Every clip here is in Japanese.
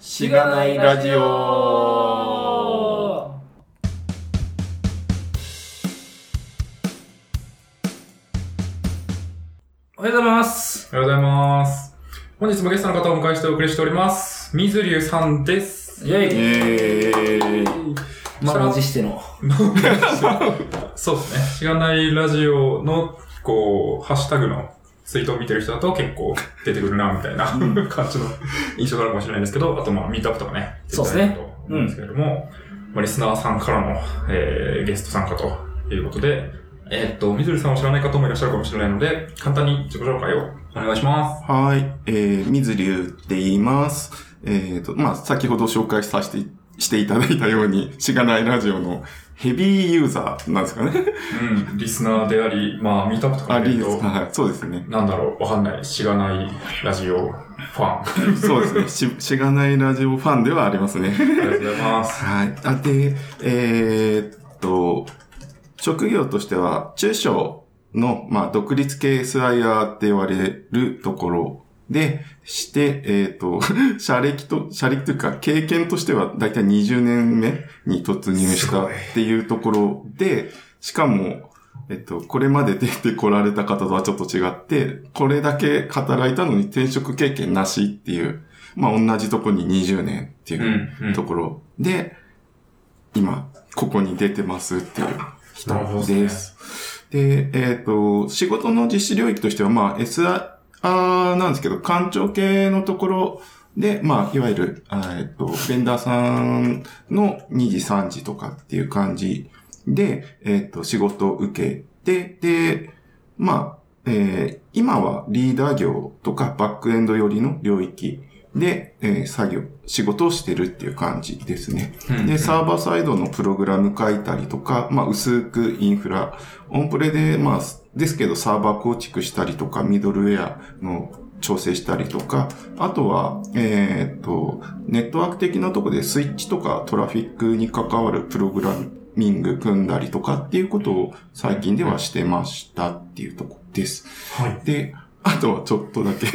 しがないラジオおはようございます。おはようございます。本日もゲストの方をお迎えしてお送りしております。水流さんです。イェイえー、満を持しての。そうですね。しがないラジオの、こう、ハッシュタグのツイートを見てる人だと結構出てくるな、みたいな感じの印象があるかもしれないんですけど、あとまあ、ミートアップとかね、そうですねと思うんですけれども、まあ、リスナーさんからの、えー、ゲスト参加ということで、えーっと、水流さんを知らない方もいらっしゃるかもしれないので、簡単に自己紹介をお願いします。はい、えー、水流って言います。えーと、まあ、先ほど紹介させて、していただいたように、しがないラジオのヘビーユーザーなんですかね。うん、リスナーであり、まあ、ミートアップとかあ、見るとリーズ、はい、そうですね。なんだろう、わかんない。しがないラジオファン。そうですね。し、しがないラジオファンではありますね。ありがとうございます。はい。あ、で、えーっと、職業としては、中小の、まあ、独立系 SIR って言われるところで、して、えーっと、社歴と、社歴というか、経験としては、だいたい20年目に突入したっていうところで、しかも、えっと、これまで出てこられた方とはちょっと違って、これだけ働いたのに転職経験なしっていう、まあ、同じとこに20年っていううんうんところで、今、ここに出てますっていう人です。で、えっ、と、仕事の実施領域としては、まあ、SR なんですけど、官庁系のところで、まあ、いわゆる、あえっ、と、ベンダーさんの2時3時とかっていう感じで、えっ、と、仕事を受けて、で、まあ、えー今はリーダー業とかバックエンド寄りの領域で、えー作業、仕事をしてるっていう感じですね。うんで、サーバーサイドのプログラム書いたりとか、まあ、薄くインフラ、オンプレで、まあ、ですけどサーバー構築したりとか、ミドルウェアの調整したりとか、あとは、えっ、と、ネットワーク的なところでスイッチとかトラフィックに関わるプログラミング組んだりとかっていうことを最近ではしてましたっていうところです。はい。で、あとはちょっとだけ、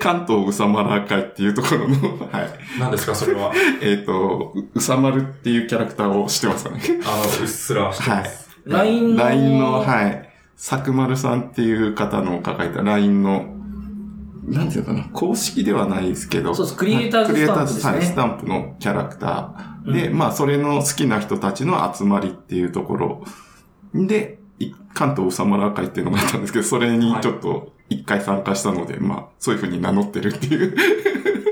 関東うさまら会っていうところの、はい。何ですか、それは？えっ、と、ううさまるっていうキャラクターをしてますかね。あの、うっすらしてはいます。。LINE の LINE の、はい。さくまるさんっていう方の抱えた LINE の、なんていうのかな、公式ではないですけど。そうです。クリエイターズはいスタンプですね。クリエイターズはいスタンプのキャラクター。で、まあ、それの好きな人たちの集まりっていうところ。で、い関東うさまら会っていうのがあったんですけど、それにちょっと一回参加したので、まあ、そういうふうに名乗ってるっていう。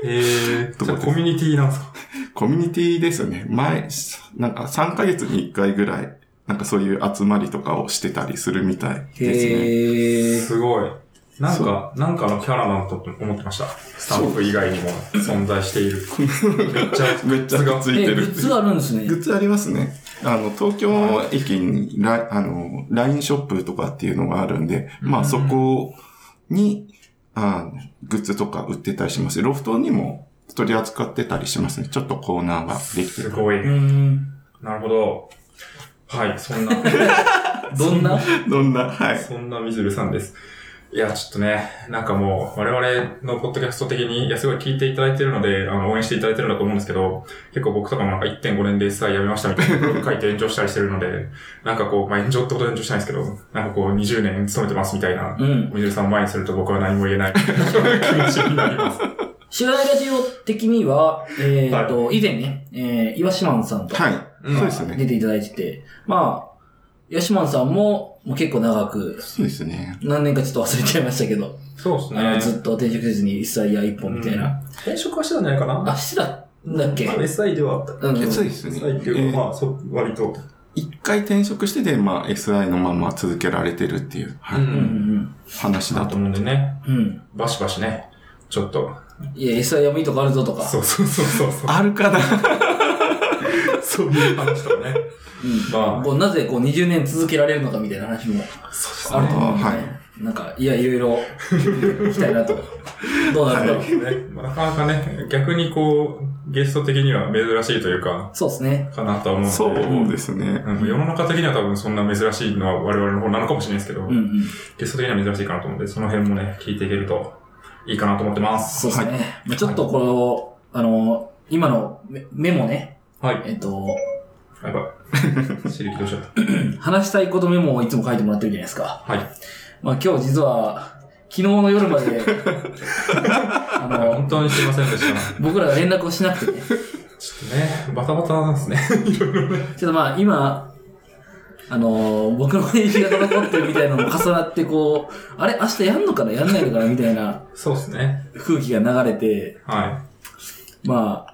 えー、じゃあコミュニティなんですか？コミュニティですよね。前、なんか3ヶ月に1回ぐらい、なんかそういう集まりとかをしてたりするみたいですね。すごい。なんか、なんかのキャラなんだと思ってました？スタンプ以外にも 存在している。めっちゃ、めっちゃくっついてえ、グる。ッズがあるんですねグ。ッズありますね。あの、東京駅にラ、あの、LINE ショップとかっていうのがあるんで、まあそこに、あグッズとか売ってたりします。ロフトにも取り扱ってたりしますね。ちょっとコーナーができてる。すごい。なるほど。はい、そんな、どんな？どんな、はい。そんなみずるさんです。いや、ちょっとね、なんかもう、我々のポッドキャスト的に、いや、すごい聞いていただいてるので、あの、応援していただいてるんだと思うんですけど、結構僕とかもなんか1.5年で SI 辞めましたみたいなブログ書いて炎上したりしてるので、なんかこう、まあ炎上ってことで炎上したいんですけど、なんかこう、20年勤めてますみたいな、うん。みずるさんを前にすると僕は何も言えない気持ちになります。しがないラジオ的には、えっと、以前ね、えー、岩島さんとはい。うんそうですね。出ていただいてて、まあ、岩島さんも、もう結構長く、そうですね。何年かちょっと忘れちゃいましたけど、そうですあのずっと転職せずに一切や一本みたいな。転職はしてたんじゃないかなあ、してたんだっけ？まあ SI ではあった。うんうん。そうですね。SI っていうか、えーまあ、そう、割と。一回転職してで、まあ SI のまま続けられてるっていう、はいうんうんうん話だとだと思うんでね、うん。うん。バシバシね、ちょっと、いや、SI やもいいとこあるぞとか。そうそうそうそうそう。あるかなそういう話とかね。うん。まあこうなぜこう20年続けられるのかみたいな話もそうあると思うんで、はなんか、いや、いろいろ聞きたいなと。どうなるんだろう。ね、まあなかなかね、逆にこう、ゲスト的には珍しいというか、そうですね。かなとは思うので。そうですね。うん世の中的には多分そんな珍しいのは我々の方なのかもしれないですけど、うんうん。ゲスト的には珍しいかなと思うので、その辺もね、聞いていけるといいかなと思ってます。そうですね。まあちょっとこれを、あの、今のメメモね、はい。えっと、やばい。刺激どうしちゃった。話したいことメモをいつも書いてもらってるじゃないですか。はい。まあ今日実は、昨日の夜まで、あの、本当にすいませんでした。僕らが連絡をしなくてね。ちょっとね、バタバタなんですね。いろいろね。ちょっとまあ今、あのー僕の返事が滞ってるみたいなのも重なってこう、あれ明日やんのかな？やんないのかな？みたいなそうですね。空気が流れて、はまあ、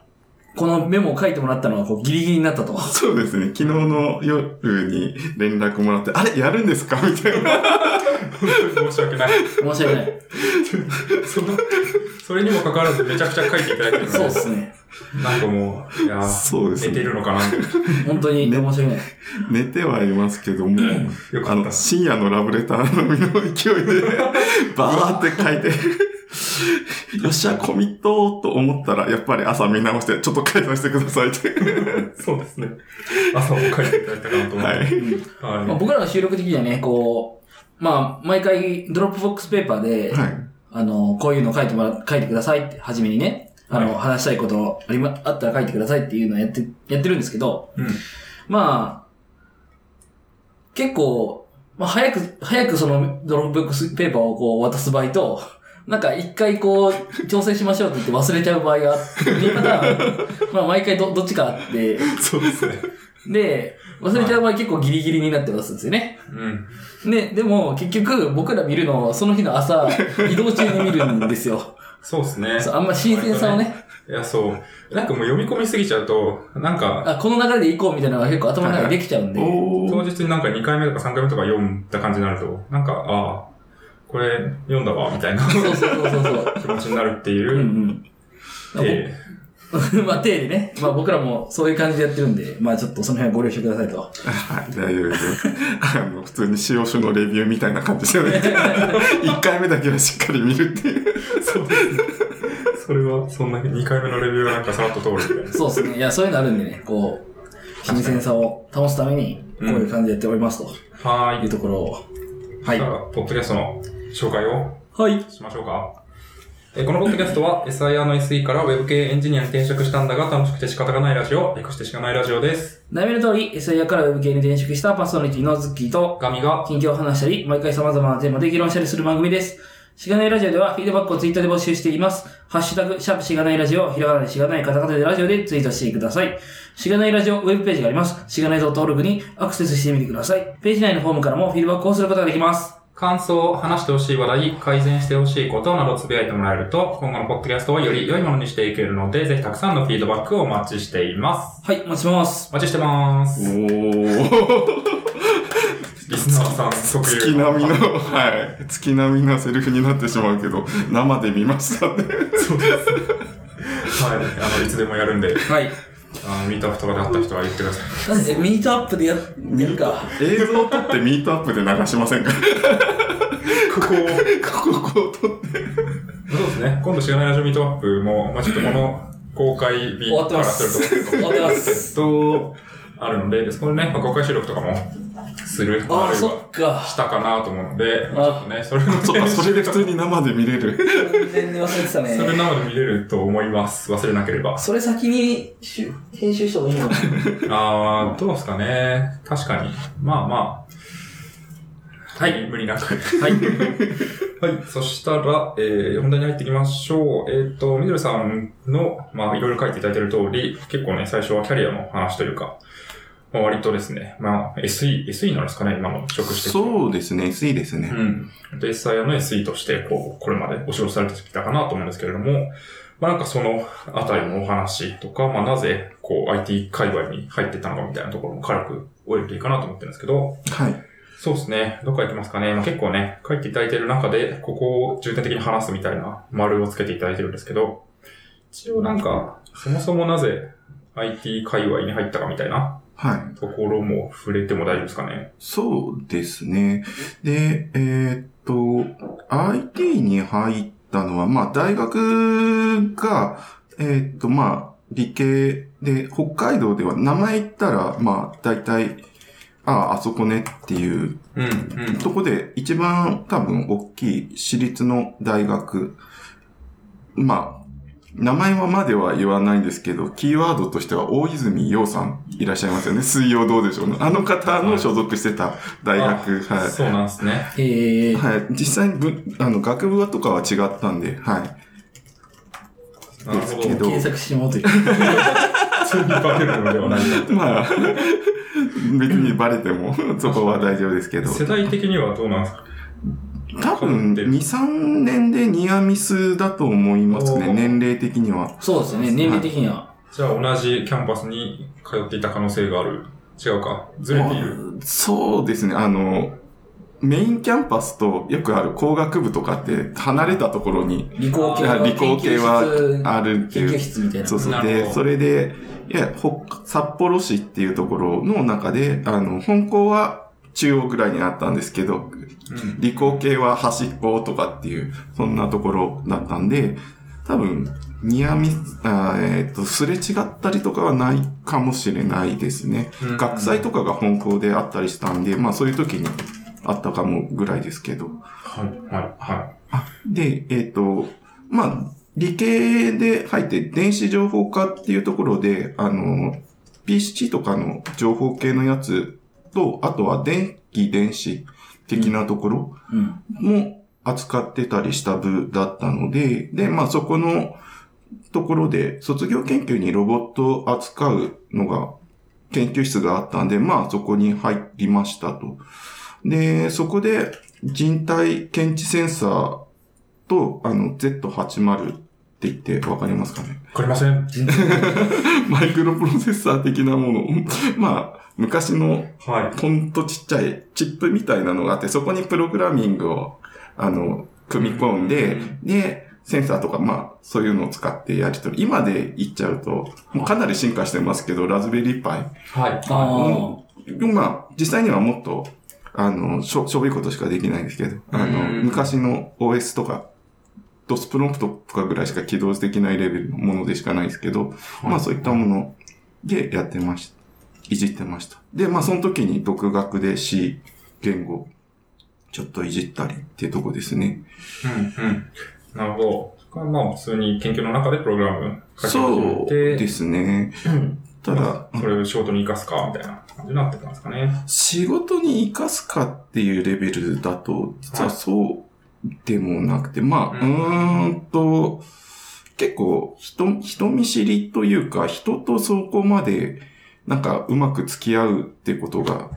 このメモを書いてもらったのはこうギリギリになったと。そうですね。昨日の夜に連絡もらって、あれ？やるんですか？みたいな。い。申し訳ない。申し訳ない。その、それにもかかわらずめちゃくちゃ書いていただいてるそうですね。なんかもう、いやーそうですね。寝てるのかな。本当に申し訳ない。寝てはいますけども、あの、よかった。深夜のラブレターのみの勢いで、バーって書いて、よっしゃ、コミットと思ったら、やっぱり朝見直して、ちょっと解散してくださいって。そうですね。朝も書いていただいたかなと思って。はい。はい。まあ、僕らの収録的にはね、こう、まあ、毎回 Dropbox Paper で、はい。あの、こういうの書いてもら、書いてくださいって、初めにね、あの、はい話したいことありま、あったら書いてくださいっていうのをやって、やってるんですけど、うん。まあ、結構、まあ、早く、早くその Dropbox Paper をこう渡す場合と、なんか一回こう、調整しましょうって言って忘れちゃう場合が、2パターン、まあ毎回ど、どっちかあって、そうですね。で、忘れちゃう場合結構ギリギリになってますんですよね。うん。で、でも結局僕ら見るのをその日の朝、移動中に見るんですよ。そうですね。そうあんま新鮮さをね、いや、そう。なんかもう読み込みすぎちゃうと、なんか、あこの流れで行こうみたいなのが結構頭の中でできちゃうんで、当。日になんか2回目とか3回目とか読んだ感じになると、なんか、ああ、これ読んだわ、みたいなそうそうそうそうそう。気持ちになるっていうんうう。ん。で、まあ、手でね。まあ僕らもそういう感じでやってるんで、まあちょっとその辺はご了承くださいと。はい、大丈夫です。あの、普通に使用書のレビューみたいな感じでね。1回目だけはしっかり見るっていう。そうですね。それは、そんな2回目のレビューがなんかさらっと通るみたいな。そうですね。いや、そういうのあるんでね、こう、新鮮さを保つために、こういう感じでやっておりますとはーい。いうところを。はいじゃ。あ、ポッドキャストの紹介をはい。しましょうか。えーこのポッドキャストは SIR の SE から Web 系エンジニアに転職したんだが楽しくて仕方がないラジオ、略してしかないラジオです。題名の通り、SIR から Web 系に転職したパーソナリティのズッキーと、ガミが、近況を話したり、毎回様々なテーマで議論したりする番組です。しがないラジオでは、フィードバックをツイッターで募集しています。ハッシュタグ、シャープしがないラジオ、ひらがなでしがないカタカナでラジオでツイートしてください。しがないラジオウェブページがあります。しがない .org にアクセスしてみてください。ページ内のフォームからもフィードバックをすることができます。感想、話してほしい話題、改善してほしいことなどつぶやいてもらえると、今後のポッドキャストをより良いものにしていけるので、ぜひたくさんのフィードバックをお待ちしています。はい、お待ちます。お待ちしてます。おー。リスナーさん特有月並みの、はい。月並みなセリフになってしまうけど、生で見ましたね。そうです。はい。あの、いつでもやるんで、はい。あの、ミートアップとかで会った人は言ってください。なんで、ミートアップでや、やるか。映像を撮ってミートアップで流しませんか？ここを。ここを撮って。そうですね。今度知らないラジオミートアップも、まあちょっとこの公開日終わってからますすると、終わってます。と、あるので、ですこれね、まあ、公開収録とかもする、ああ、そあるいはっか。したかなと思うので、あちょっとね、それのそっか、それで普通に生で見れる。全然忘れてたそれね。生で見れると思います。忘れなければ。それ先にしゅ編集した方がいいの？か なあー、どうですかね。確かに。まあまあ。はい、無理なく。はい。はい。そしたら、えー、本題に入っていきましょう。えっ、と、みどるさんの、まあ、いろいろ書いていただいている通り、結構ね、最初はキャリアの話というか、まあ、割とですね、まあ、SE、SE なんですかね、今の職種的に。そうですね、SE ですね。うん。で、SIR の SE として、こう、これまでお仕事されてきたかなと思うんですけれども、まあなんかそのあたりのお話とか、まあなぜ、こう、IT 界隈に入ってったのかみたいなところも軽く終えるといいかなと思ってるんですけど、はい。そうですね。どっから行きますかね。まあ、結構ね、書いていただいている中で、ここを重点的に話すみたいな丸をつけていただいてるんですけど、一応なんか、そもそもなぜ IT 界隈に入ったかみたいなはい。ところも触れても大丈夫ですかね？そうですね。で、えーっと、IT に入ったのは、まあ、大学が、えーっと、まあ、理系で、北海道では名前言ったら、まあ、大体、ああ、あそこねっていううん、うん。とこで一番多分大きい私立の大学、ま名前はまでは言わないんですけど、キーワードとしては大泉洋さんいらっしゃいますよね。水曜どうでしょうの。あの方の所属してた大学、はい。そうなんですね。えー、はい。実際にぶ、あの、学部とかは違ったんで、はい。ですけど検索してもらうという。普通にバレるのではないか。まあ、別にバレても、そこは大丈夫ですけど。世代的にはどうなんですか？多分、2、3年でニアミスだと思いますね、年齢的には。そうですね、年齢的には。じゃあ同じキャンパスに通っていた可能性がある？違うか？ずれている？そうですね、あの、メインキャンパスとよくある工学部とかって離れたところに、理工系は理工系はあるって研究いう。室みたいな。そうそう。で、それで、いや、ほ札幌市っていうところの中で、あの、本校は中央ぐらいにあったんですけど、うん。理工系は端っことかっていう、そんなところだったんで、多分、ニアミス、あーえっ、と、すれ違ったりとかはないかもしれないですね。うん学祭とかが本校であったりしたんで、まあそういう時にあったかもぐらいですけど。はい、はい、はで、えっ、と、まあ、理系で入って電子情報科っていうところで、あの、PC とかの情報系のやつと、あとは電気電子的なところうん。も扱ってたりした部だったので、で、まあそこのところで卒業研究にロボットを扱うのが研究室があったんで、まあそこに入りましたと。で、そこで人体検知センサーとあの Z80 って言ってわかりますかね？い。わかりません。マイクロプロセッサー的なもの。まあ、昔のはい。ほんとちっちゃいチップみたいなのがあって、そこにプログラミングを、あの、組み込んで、で、センサーとか、まあ、そういうのを使ってやり取り。今で言っちゃうと、もうかなり進化してますけど、ラズベリーパイ。はい。あまあ、実際にはもっと、あの、しょ、しょぼいことしかできないんですけど、あの、うん昔の OS とか、ドスプロンプトとかぐらいしか起動できないレベルのものでしかないですけど、まあそういったものでやってました。いじってました。で、まあその時に独学で C 言語、ちょっといじったりっていうとこですね。うん、うん。なるほど。そこはまあ普通に研究の中でプログラム書き始そうですね。あ。うん。ただ、それを仕事に活かすか、みたいな感じになってたんですかね。仕事に活かすかっていうレベルだと、実はそうでもなくて、まあ、ううんーんと、結構人、人見知りというか、人とそこまで、なんかうまく付き合うってことが、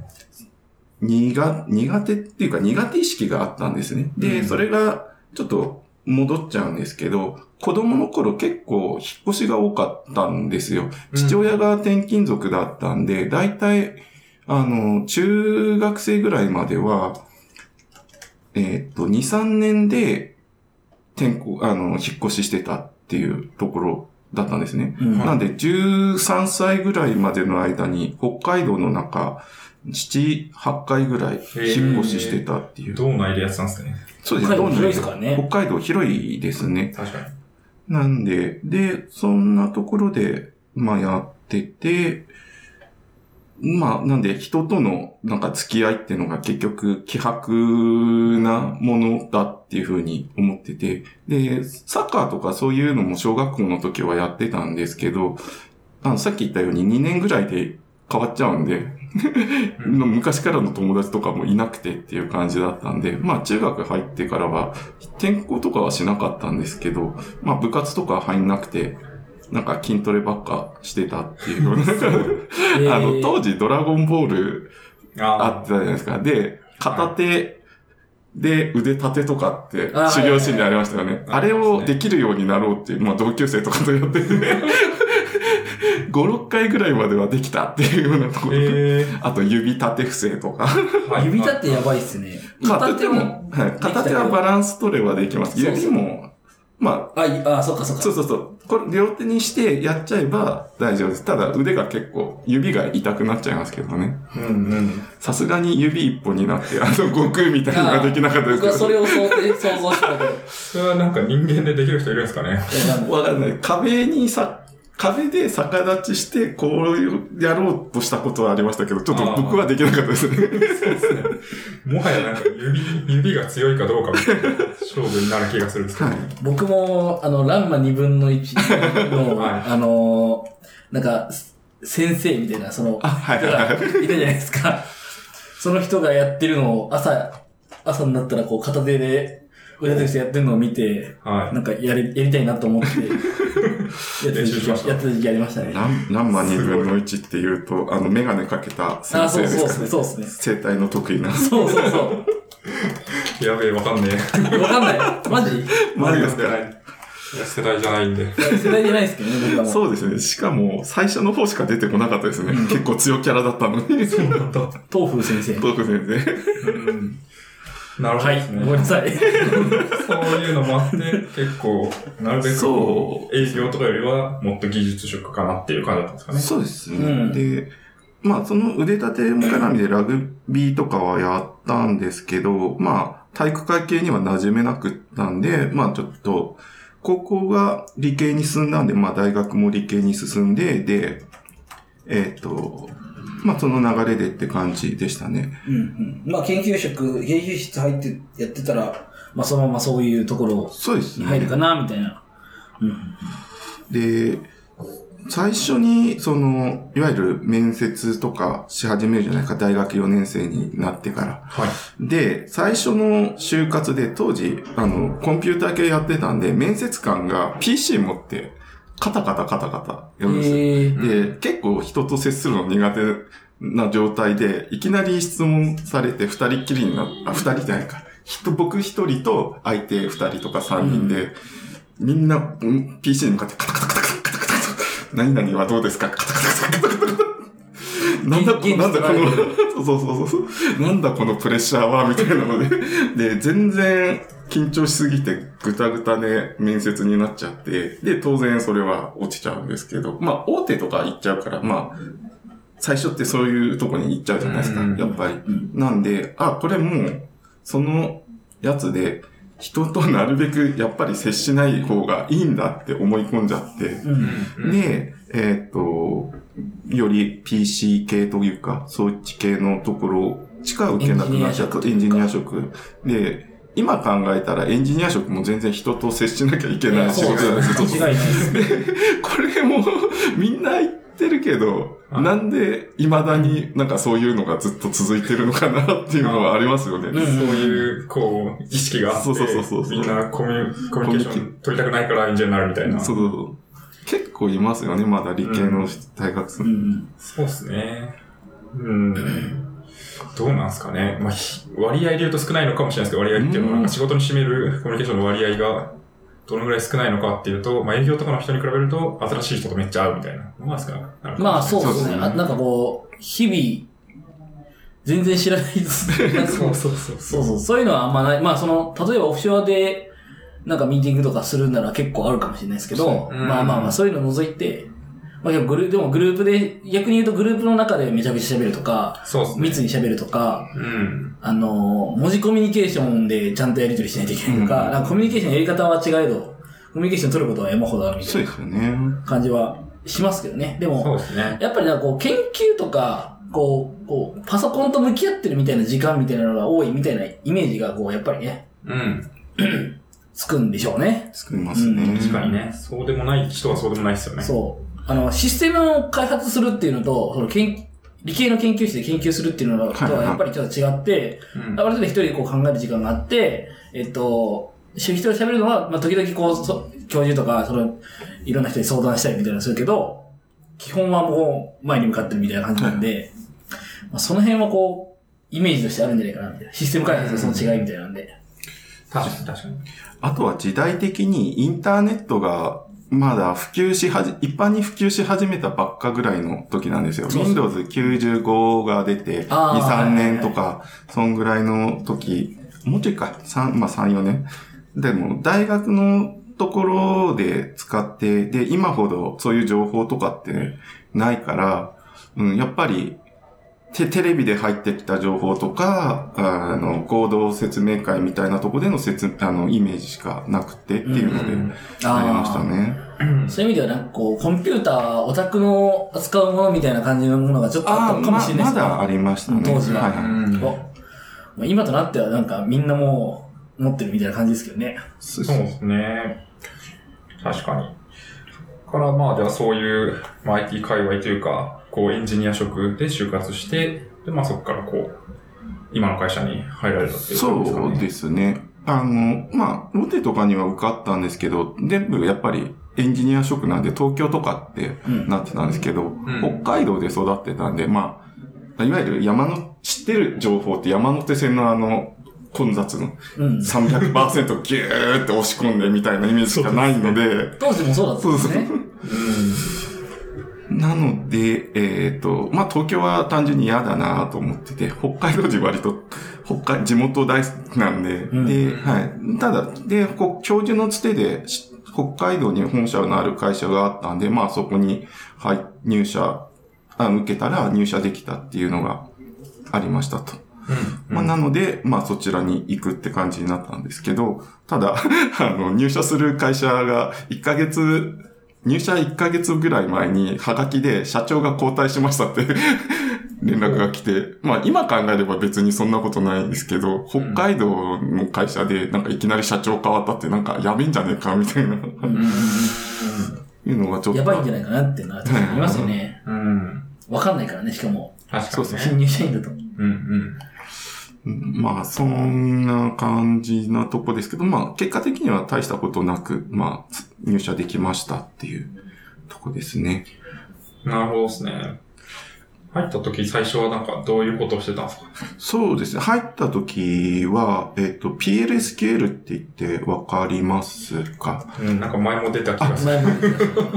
苦、苦手っていうか苦手意識があったんですね。で、うんそれがちょっと戻っちゃうんですけど、子供の頃結構引っ越しが多かったんですよ。父親が転勤族だったんで、大体、あの、中学生ぐらいまでは、えっと、2、3年で転校、あの、引っ越ししてたっていうところだったんですね。うん。はいなんで、13歳ぐらいまでの間に、北海道の中、7、8回ぐらい引っ越ししてたっていう。道内でやってたんですね？そうです北海道どんな広いですからね北海道広いですね。確かに。なんで、で、そんなところで、まあやってて、まあ、なんで人とのなんか付き合いっていうのが結局希薄なものだっていうふうに思ってて、で、サッカーとかそういうのも小学校の時はやってたんですけど、あのさっき言ったように2年ぐらいで変わっちゃうんで、の 昔からの友達とかもいなくてっていう感じだったんで、まあ中学入ってからは転校とかはしなかったんですけど、まあ部活とか入んなくて、なんか筋トレばっかしてたっていう あの、当時ドラゴンボールああったじゃないですか。で、片手で腕立てとかってあ修行シーンでありましたよね。はいあれをできるようになろうっていう、まあ同級生とかとやってて、5、6回ぐらいまではできたっていうようなところ。えあと指立て伏せとか。ー指立ってやばいっすね。片手も、はい、片手はバランス取ればできます。指も、まあ、いあ、そっかそっあ、か。そうそうそう。これ両手にしてやっちゃえば大丈夫です。ただ腕が結構、指が痛くなっちゃいますけどね。うんうん。さすがに指一本になって、あの、悟空みたいなのができなかったです僕はそけど。れを想定、想像してたけど。それはなんか人間でできる人いるんですかねわかんない。壁にさ、壁で逆立ちして、こうやろうとしたことはありましたけど、ちょっと僕はできなかったですね。そうですね。もはやなんか指、指が強いかどうかみたいな勝負になる気がするんですけど。はい。僕も、あの、ランマ2分の1の、はいあの、なんか、先生みたいな、その、あ、はい人がはいはい。いたじゃないですか。その人がやってるのを朝、朝になったらこう片手で腕立てやってるのを見て、はい。なんかやり、やりたいなと思って、やってた時期ありましたね。ランランマ2分の1っていうと、あの、メガネかけた先あ、そう生ですかね。そうですね、そうですね。生態の得意な。そうそうそう。やべえ、わかんねえ。わかんない。マジ？マジですか？いや世代じゃないんで。世代じゃないですけどね、僕は。そうですね。しかも、最初の方しか出てこなかったですね。結構強キャラだったのに。豆腐先生。トーク先生。うんなるほどはい。ごめんなさい。そういうのもあって、結構、なるべくこ、そう営業とかよりは、もっと技術職かなっていう感じだったんですかね。そうですね。うんで、まあ、その腕立ても絡みでラグビーとかはやったんですけど、まあ、体育会系には馴染めなくったんで、まあ、ちょっと、高校が理系に進んだんで、まあ、大学も理系に進んで、で、えっ、と、まあ、その流れでって感じでしたね。うんうん。まあ、研究職、研究室入ってやってたら、まあ、そのままそういうところそうですね。に入るかな、みたいな。うん。で、最初に、その、いわゆる面接とかし始めるじゃないか、大学4年生になってから。はい。で、最初の就活で当時、あの、コンピューター系やってたんで、面接官が PC 持って、カタカタカタカタやるんですよ。えー、で、結構人と接するの苦手な状態で、いきなり質問されて二人っきりになっあ、二人じゃないか。人、僕一人と相手二人とか三人で、みんな、うん PC に向かってカタカタカタカタカタカタ何々はどうですかカタカタカタカタカタなんだ、現実なんだこのそうそうそうそう、なんだこのプレッシャーは、みたいなので、で、全然緊張しすぎてぐたぐたで面接になっちゃって、で、当然それは落ちちゃうんですけど、まあ、大手とか行っちゃうから、まあ、最初ってそういうとこに行っちゃうじゃないですか、うんやっぱり。んなんで、あ、これもう、そのやつで、人となるべくやっぱり接しない方がいいんだって思い込んじゃって、うん。で、えーっと、より PC 系というか、そっち系のところしか受けなくなっちゃったエンジニア職。で、今考えたらエンジニア職も全然人と接しなきゃいけない仕事なんですよ。間違いないです。これもみんな言ってるけど、はいなんで未だになんかそういうのがずっと続いてるのかなっていうのはありますよね。うんそういう、こう、意識があって、そうそうそうそうみんなコミュコミュニケーション取りたくないからエンジニアになるみたいな。そうそうそう。結構いますよね、まだ理系の大学生。うん。そうですね。うん。どうなんですかね。まあ、ひ割合で言うと少ないのかもしれないですけど、割合っていうのは、なんか仕事に占めるコミュニケーションの割合が、どのぐらい少ないのかっていうと、まあ、営業とかの人に比べると、新しい人とめっちゃ会うみたいなのまあ、そうですね。なんかこう、日々、全然知らないです。そうそうそうそう、そういうのはあんまない。まあ、その、例えばオフショアで、なんかミーティングとかするなら結構あるかもしれないですけど、まあまあまあ、そういうの除いて、まあ、でもグルでもグループで、逆に言うとグループの中でめちゃくちゃ喋るとか、そうですね。密に喋るとか、うん。あの、文字コミュニケーションでちゃんとやり取りしないといけないとか、うんなんかコミュニケーションのやり方は違えど、コミュニケーション取ることは山ほどあるみたそういなですよね。感じはしますけどね。でも、そうですね。やっぱりなんかこう、研究とか、こう、こう、パソコンと向き合ってるみたいな時間みたいなのが多いみたいなイメージが、こう、やっぱりね、うん。つくんでしょうね。作りますね。うん確かにね。そうでもない人はそうでもないですよね。そう。あの、システムを開発するっていうのと、その研、理系の研究室で研究するっていうのとはやっぱりちょっと違って、うん。ある程度一人でこう考える時間があって、えっと、一人で喋るのは、まあ、時々こう、そ教授とか、その、いろんな人に相談したりみたいなのするけど、基本はもう前に向かってるみたいな感じなんで、まあ、その辺はこう、イメージとしてあるんじゃないかなみたいな。システム開発のその違いみたいなんで。確かに確かに。あとは時代的にインターネットがまだ普及しはじ、一般に普及し始めたばっかぐらいの時なんですよ。Windows 95が出て、2、あー3年とか、そんぐらいの時、もうちょいか、3、まあ3、4年。でも、大学のところで使って、で、今ほどそういう情報とかってないから、うん、やっぱり、テテレビで入ってきた情報とか、あの、合同説明会みたいなとこでの説、あの、イメージしかなくてっていうので、うんありましたね。そういう意味ではなんかこう、コンピューター、オタクの扱うものみたいな感じのものがちょっとあったかもしれないですね。ままだありましたね。当時ははいはい今となってはなんかみんなもう持ってるみたいな感じですけどね。そそうですね。確かに。からまあ、じゃあそういう、まあ、IT 界隈というか、こうエンジニア職で就活して、で、まあそこからこう、今の会社に入られたっていう感じですかね。そうですね。あの、まあ、ロテとかには受かったんですけど、全部やっぱりエンジニア職なんで東京とかってうんなってたんですけど、ん北海道で育ってたんで、まあ、いわゆる山の、知ってる情報って山手線のあの、混雑のうん。300%ギューって押し込んでみたいなイメージしかないので、当時もそうだったんですね。なので、えっ、と、まあ、東京は単純に嫌だなと思ってて、北海道人割と、北海、地元大好きなんで、んで、はい。ただ、で、こ教授のつてで、し北海道に本社のある会社があったんで、まあ、そこに、はい、入社、あ受けたら入社できたっていうのがありましたと。まあ、なので、まあ、そちらに行くって感じになったんですけど、ただ、あの、入社する会社が1ヶ月、入社1ヶ月ぐらい前に、はがきで社長が交代しましたって 連絡が来て、まあ、今考えれば別にそんなことないんですけど、北海道の会社で、なんかいきなり社長変わったって、なんかやべえんじゃねえか、みたいな、いうのがちょっと。やばいんじゃないかなっていうのは確かにありますよね。うん。わかんないからね、しかも。確かに、ね。そう新入社員だと。うんうん。まあ、そんな感じなとこですけど、まあ、結果的には大したことなく、まあ、入社できましたっていうとこですね。なるほどですね。入った時最初はなんかどういうことをしてたんですか？そうですね。入った時は、えっ、と、PLSQL って言ってわかりますか？うん、なんか前も出た気がする。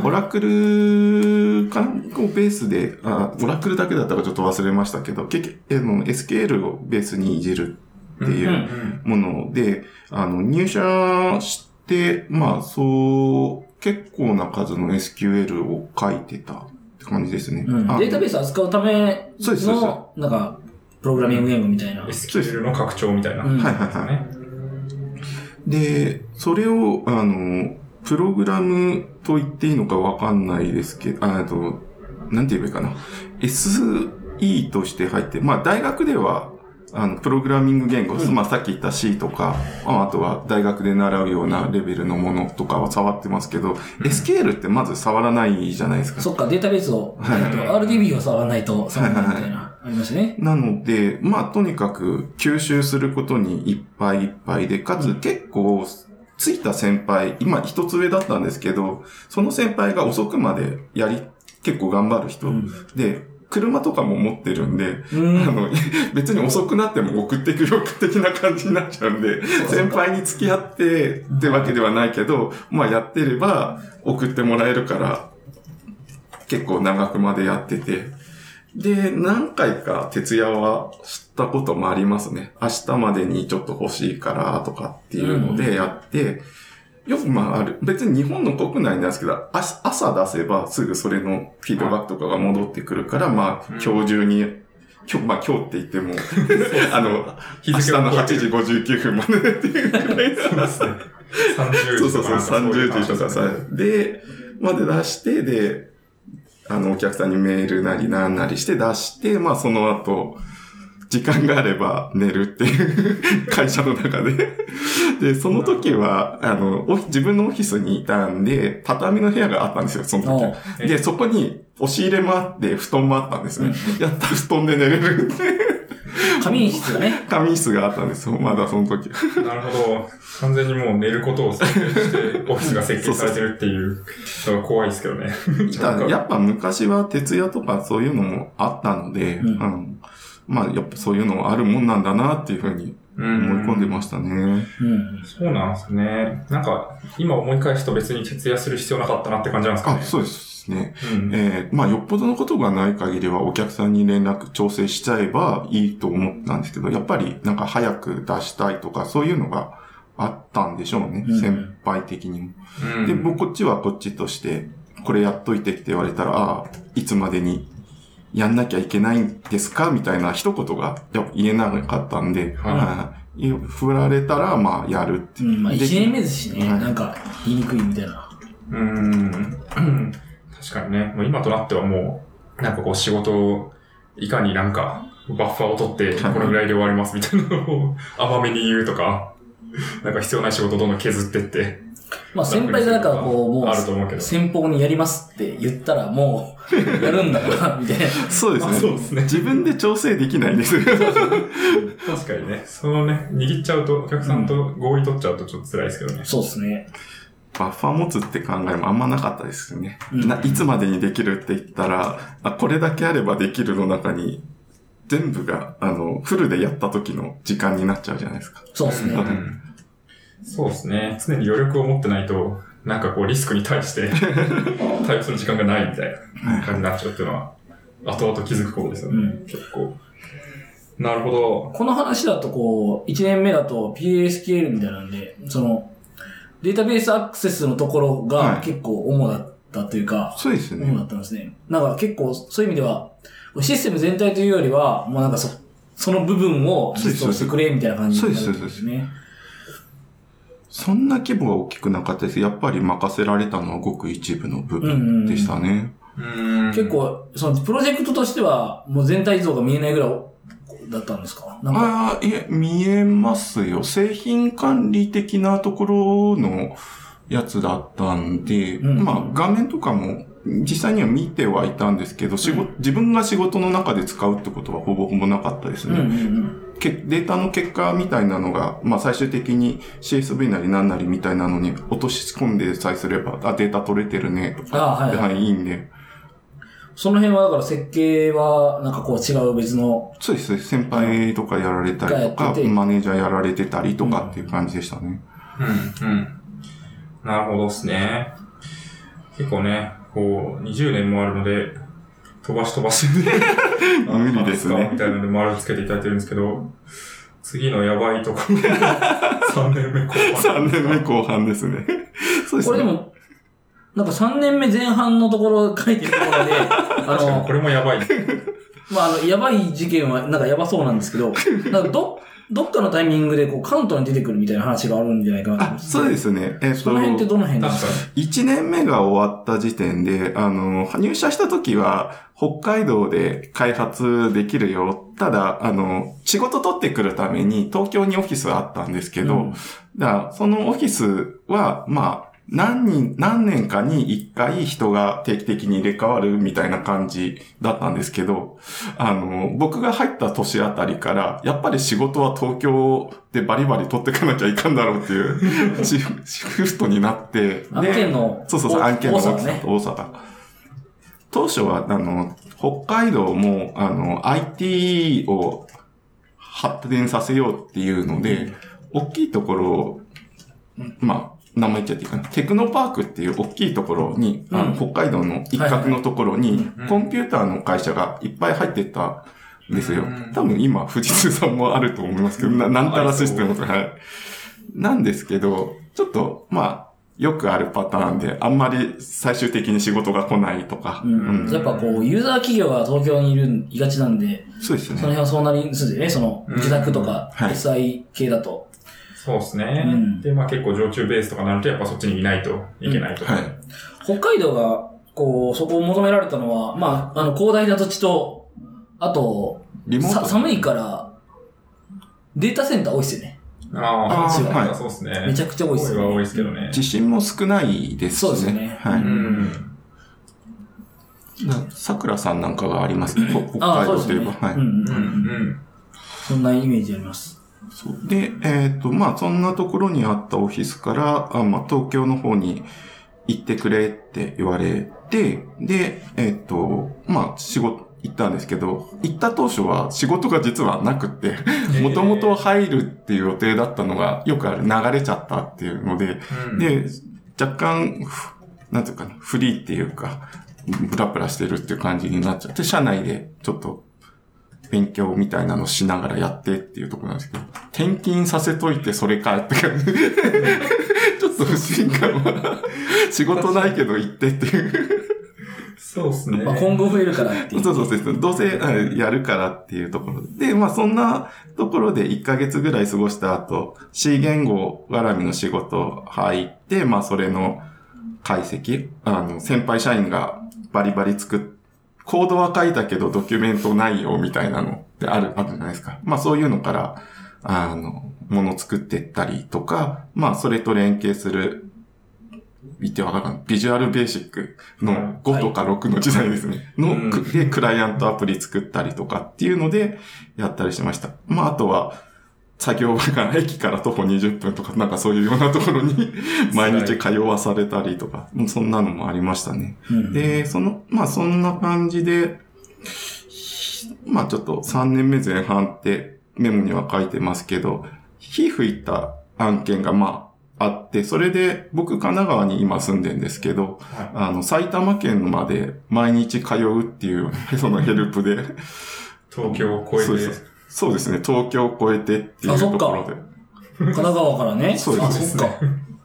オラクルかをベースで、あ、オラクルだけだったかちょっと忘れましたけど、結局、SQL をベースにいじるっていううんもので、あの、入社して、まあ、そう、結構な数の SQL を書いてたって感じですね。うんあデータベース扱うためそうですそうの、なんか、プログラミング言語みたいな。SQL の拡張みたいな。うんはいはいはい。ね。で、それを、あの、プログラムと言っていいのかわかんないですけど、ああと、なんて言えばいいかな。SE として入って、まあ大学では、あの、プログラミング言語、まあさっき言った C とか、ああとは大学で習うようなレベルのものとかは触ってますけど、SQL ってまず触らないじゃないですか。そっか、データベースを、は RDB を触らないと、触らないみたいな、ありましたね。なので、まあ、とにかく吸収することにいっぱいいっぱいで、かつ結構、ついた先輩、今一つ上だったんですけど、その先輩が遅くまでやり、結構頑張る人、うん。で、車とかも持ってるんで、うん。あの、別に遅くなっても送ってくよ的な感じになっちゃうんで、先輩に付き合ってってわけではないけど、まあやってれば送ってもらえるから、結構長くまでやってて、で、何回か徹夜はしたこともありますね。明日までにちょっと欲しいからとかっていうのでやって、よくまあある。別に日本の国内なんですけど、あ朝出せばすぐそれのフィードバックとかが戻ってくるから、まあ今日中に、今日、まあ今日って言っても、あの、日明日の8付を超えて時59分までっていう。くらいそうですね。30そうそうそう、時とかなんかそういう30感じ時とかさ。で、まで出して、で、あの、お客さんにメールなりなんなりして出して、まあその後、時間があれば寝るっていう会社の中で。で、その時は、あの、オフ自分のオフィスにいたんで、畳の部屋があったんですよ、その時で、そこに押し入れもあって、布団もあったんですね。やったら布団で寝れるって。仮眠室がね。仮眠室があったんですよ、まだその時。なるほど。完全にもう寝ることを設定して、オフィスが設計されてるっていうのが怖いですけどね。やっぱ昔は徹夜とかそういうのもあったので、うんうんまあやっぱそういうのあるもんなんだなっていうふうに思思い込んでましたね。うん。そうなんですね。なんか、今思い返すと別に徹夜する必要なかったなって感じなんですかあ、ね。そうですね。うん。えーまあよっぽどのことがない限りはお客さんに連絡調整しちゃえばいいと思ったんですけど、やっぱりなんか早く出したいとかそういうのがあったんでしょうね。うん先輩的にも。うんで、僕こっちはこっちとして、これやっといてって言われたら、ああ、いつまでにやんなきゃいけないんですか？みたいな一言が言えなかったんで、はい。はい。振られたら、まあ、やるっていう。うん、まあで1年目ですしね、はい。なんか言いにくいみたいな。うーん。確かにね、もう今となってはもう、なんかこう仕事を、いかになんか、バッファーを取って、このぐらいで終わりますみたいなのを甘めに言うとか、なんか必要ない仕事をどんどん削ってって、まあ先輩がなんかこう、もあると思うけどう、先方にやりますって言ったらもう、やるんだから、みたいな。そうですね。そうですね。自分で調整できないんですよ。確かにね、そのね、握っちゃうと、お客さんと合意取っちゃうとちょっと辛いですけどね。そうですね。バッファー持つって考えもあんまなかったですよね。うんないつまでにできるって言ったら、あこれだけあればできるの中に、全部が、あの、フルでやった時の時間になっちゃうじゃないですか。そうですね。うんそうですね。常に余力を持ってないと、なんかこうリスクに対して 対応する時間がないみたいな感じになっちゃうっていうのは、後々気づくことですよね。うん結構。なるほど。この話だとこう、1年目だと PSQL みたいなんで、その、データベースアクセスのところはいが結構主だったというか、そうですね。主だったんですね。なんか結構そういう意味では、システム全体というよりは、もうなんかそ、その部分を実装してくれみたいな感じになるんですね。そんな規模は大きくなかったです。やっぱり任せられたのはごく一部の部分でしたね。うん結、構、そのプロジェクトとしては、もう全体像が見えないぐらいだったんですか？ああ、いえ、見えますよ。製品管理的なところのやつだったんで、うんまあ画面とかも実際には見てはいたんですけど、仕事、自分が仕事の中で使うってことはほぼほぼなかったですうんうんね。うん。けデータの結果みたいなのが、まあ最終的に CSV なり何なりみたいなのに落とし込んでさえすれば、あ、データ取れてるねとか、あはいはいはい、いいんで。その辺はだから設計は、なんかこう違う別の、そうです。先輩とかやられたりとかって、てマネージャーやられてたりとかっていう感じでしたね。うん、うん。なるほどですね。結構ね、こう、20年もあるので、飛ばし飛ばしで、無理ですねあみたいなので丸つけていただいてるんですけど、次のやばいところ、3年目後半。3年目後半ですね。そうですね。これでも、なんか3年目前半のところ書いてるところで、あの確かにこ、れもやばい。まあ、あの、やばい事件はなんかやばそうなんですけど、なんかど、どっかのタイミングでこう関東に出てくるみたいな話があるんじゃないかなあ、そうですね。えっ、その辺ってと、どの辺ですか？に。1年目が終わった時点で、あの、入社した時は、北海道で開発できるよ。ただ、あの、仕事取ってくるために東京にオフィスあったんですけど、うんだそのオフィスは、まあ、何人、何年かに一回人が定期的に入れ替わるみたいな感じだったんですけど、あの、僕が入った年あたりから、やっぱり仕事は東京でバリバリ取ってかなきゃいかんだろうっていう シフトになって、案件のそうそうそう、お案件の大きさと多。当初は、あの、北海道も、あの、IT を発展させようっていうので、大きいところを、まあ、名前言っちゃっていいかな。テクノパークっていう大きいところに、あのうん北海道の一角のところにうん、コンピューターの会社がいっぱい入ってたんですようん。多分今、富士通さんもあると思いますけど、ななんたらシステムとか、はい。なんですけど、ちょっと、まあ、よくあるパターンで、あんまり最終的に仕事が来ないとか。うんうんやっぱこう、ユーザー企業が東京にいる、いがちなんで、そうですね。その辺はそうなりするね、その、うん自宅とか、はい SI 系だと。そうですね。うんで、まあ結構常駐ベースとかなると、やっぱそっちにいないといけないと。はい。北海道が、こう、そこを求められたのは、まあ、あの、広大な土地と、あと、リモート。さ寒いから、データセンター多いっすよね。ああ、はいはいそうですね。めちゃくちゃ多いっすよねは多いですけどね。地震も少ないですそうですねはい。うん。桜さんなんかがありますね。ほ北ああ、海そうですね。道といえば。はい。うんうんううん。ん。そんなイメージあります。そう。で、えっ、と、まあ、そんなところにあったオフィスから、あまあ、東京の方に行ってくれって言われて、で、えっ、と、まあ、仕事、行ったんですけど、行った当初は仕事が実はなくって、もともと入るっていう予定だったのが、よくある。流れちゃったっていうので、うん、で、若干、ふなんていうかな、フリーっていうか、ブラブラしてるっていう感じになっちゃって、社内でちょっと勉強みたいなのしながらやってっていうところなんですけど、転勤させといてそれかって感じ。ちょっと不信感は、仕事ないけど行ってっていう。そうですね。まあ、今後増えるからっていう。そうそうそう。どうせうんやるからっていうところで。で、まあそんなところで1ヶ月ぐらい過ごした後、C 言語絡みの仕事入って、まあそれの解析、あの、先輩社員がバリバリ作っ、コードは書いたけどドキュメントないよみたいなのってある、あるじゃないですか。まあそういうのから、あの、もの作ってったりとか、まあそれと連携する言ってわかるかな？ビジュアルベーシックの5とか6の時代ですね。うんの、で、クライアントアプリ作ったりとかっていうので、やったりしました。まあ、あとは、作業場が駅から徒歩20分とか、なんかそういうようなところに 毎日通わされたりとか、もうそんなのもありましたね。うんで、その、まあそんな感じで、まあちょっと3年目前半ってメモには書いてますけど、火吹いた案件がまああって、それで僕神奈川に今住んでんですけど、はい。あの埼玉県まで毎日通うっていう、そのヘルプで、東京を超えてそうです。ね、東京を越えてっていうあそっかところで。神奈川からね。そうですあ、そっか。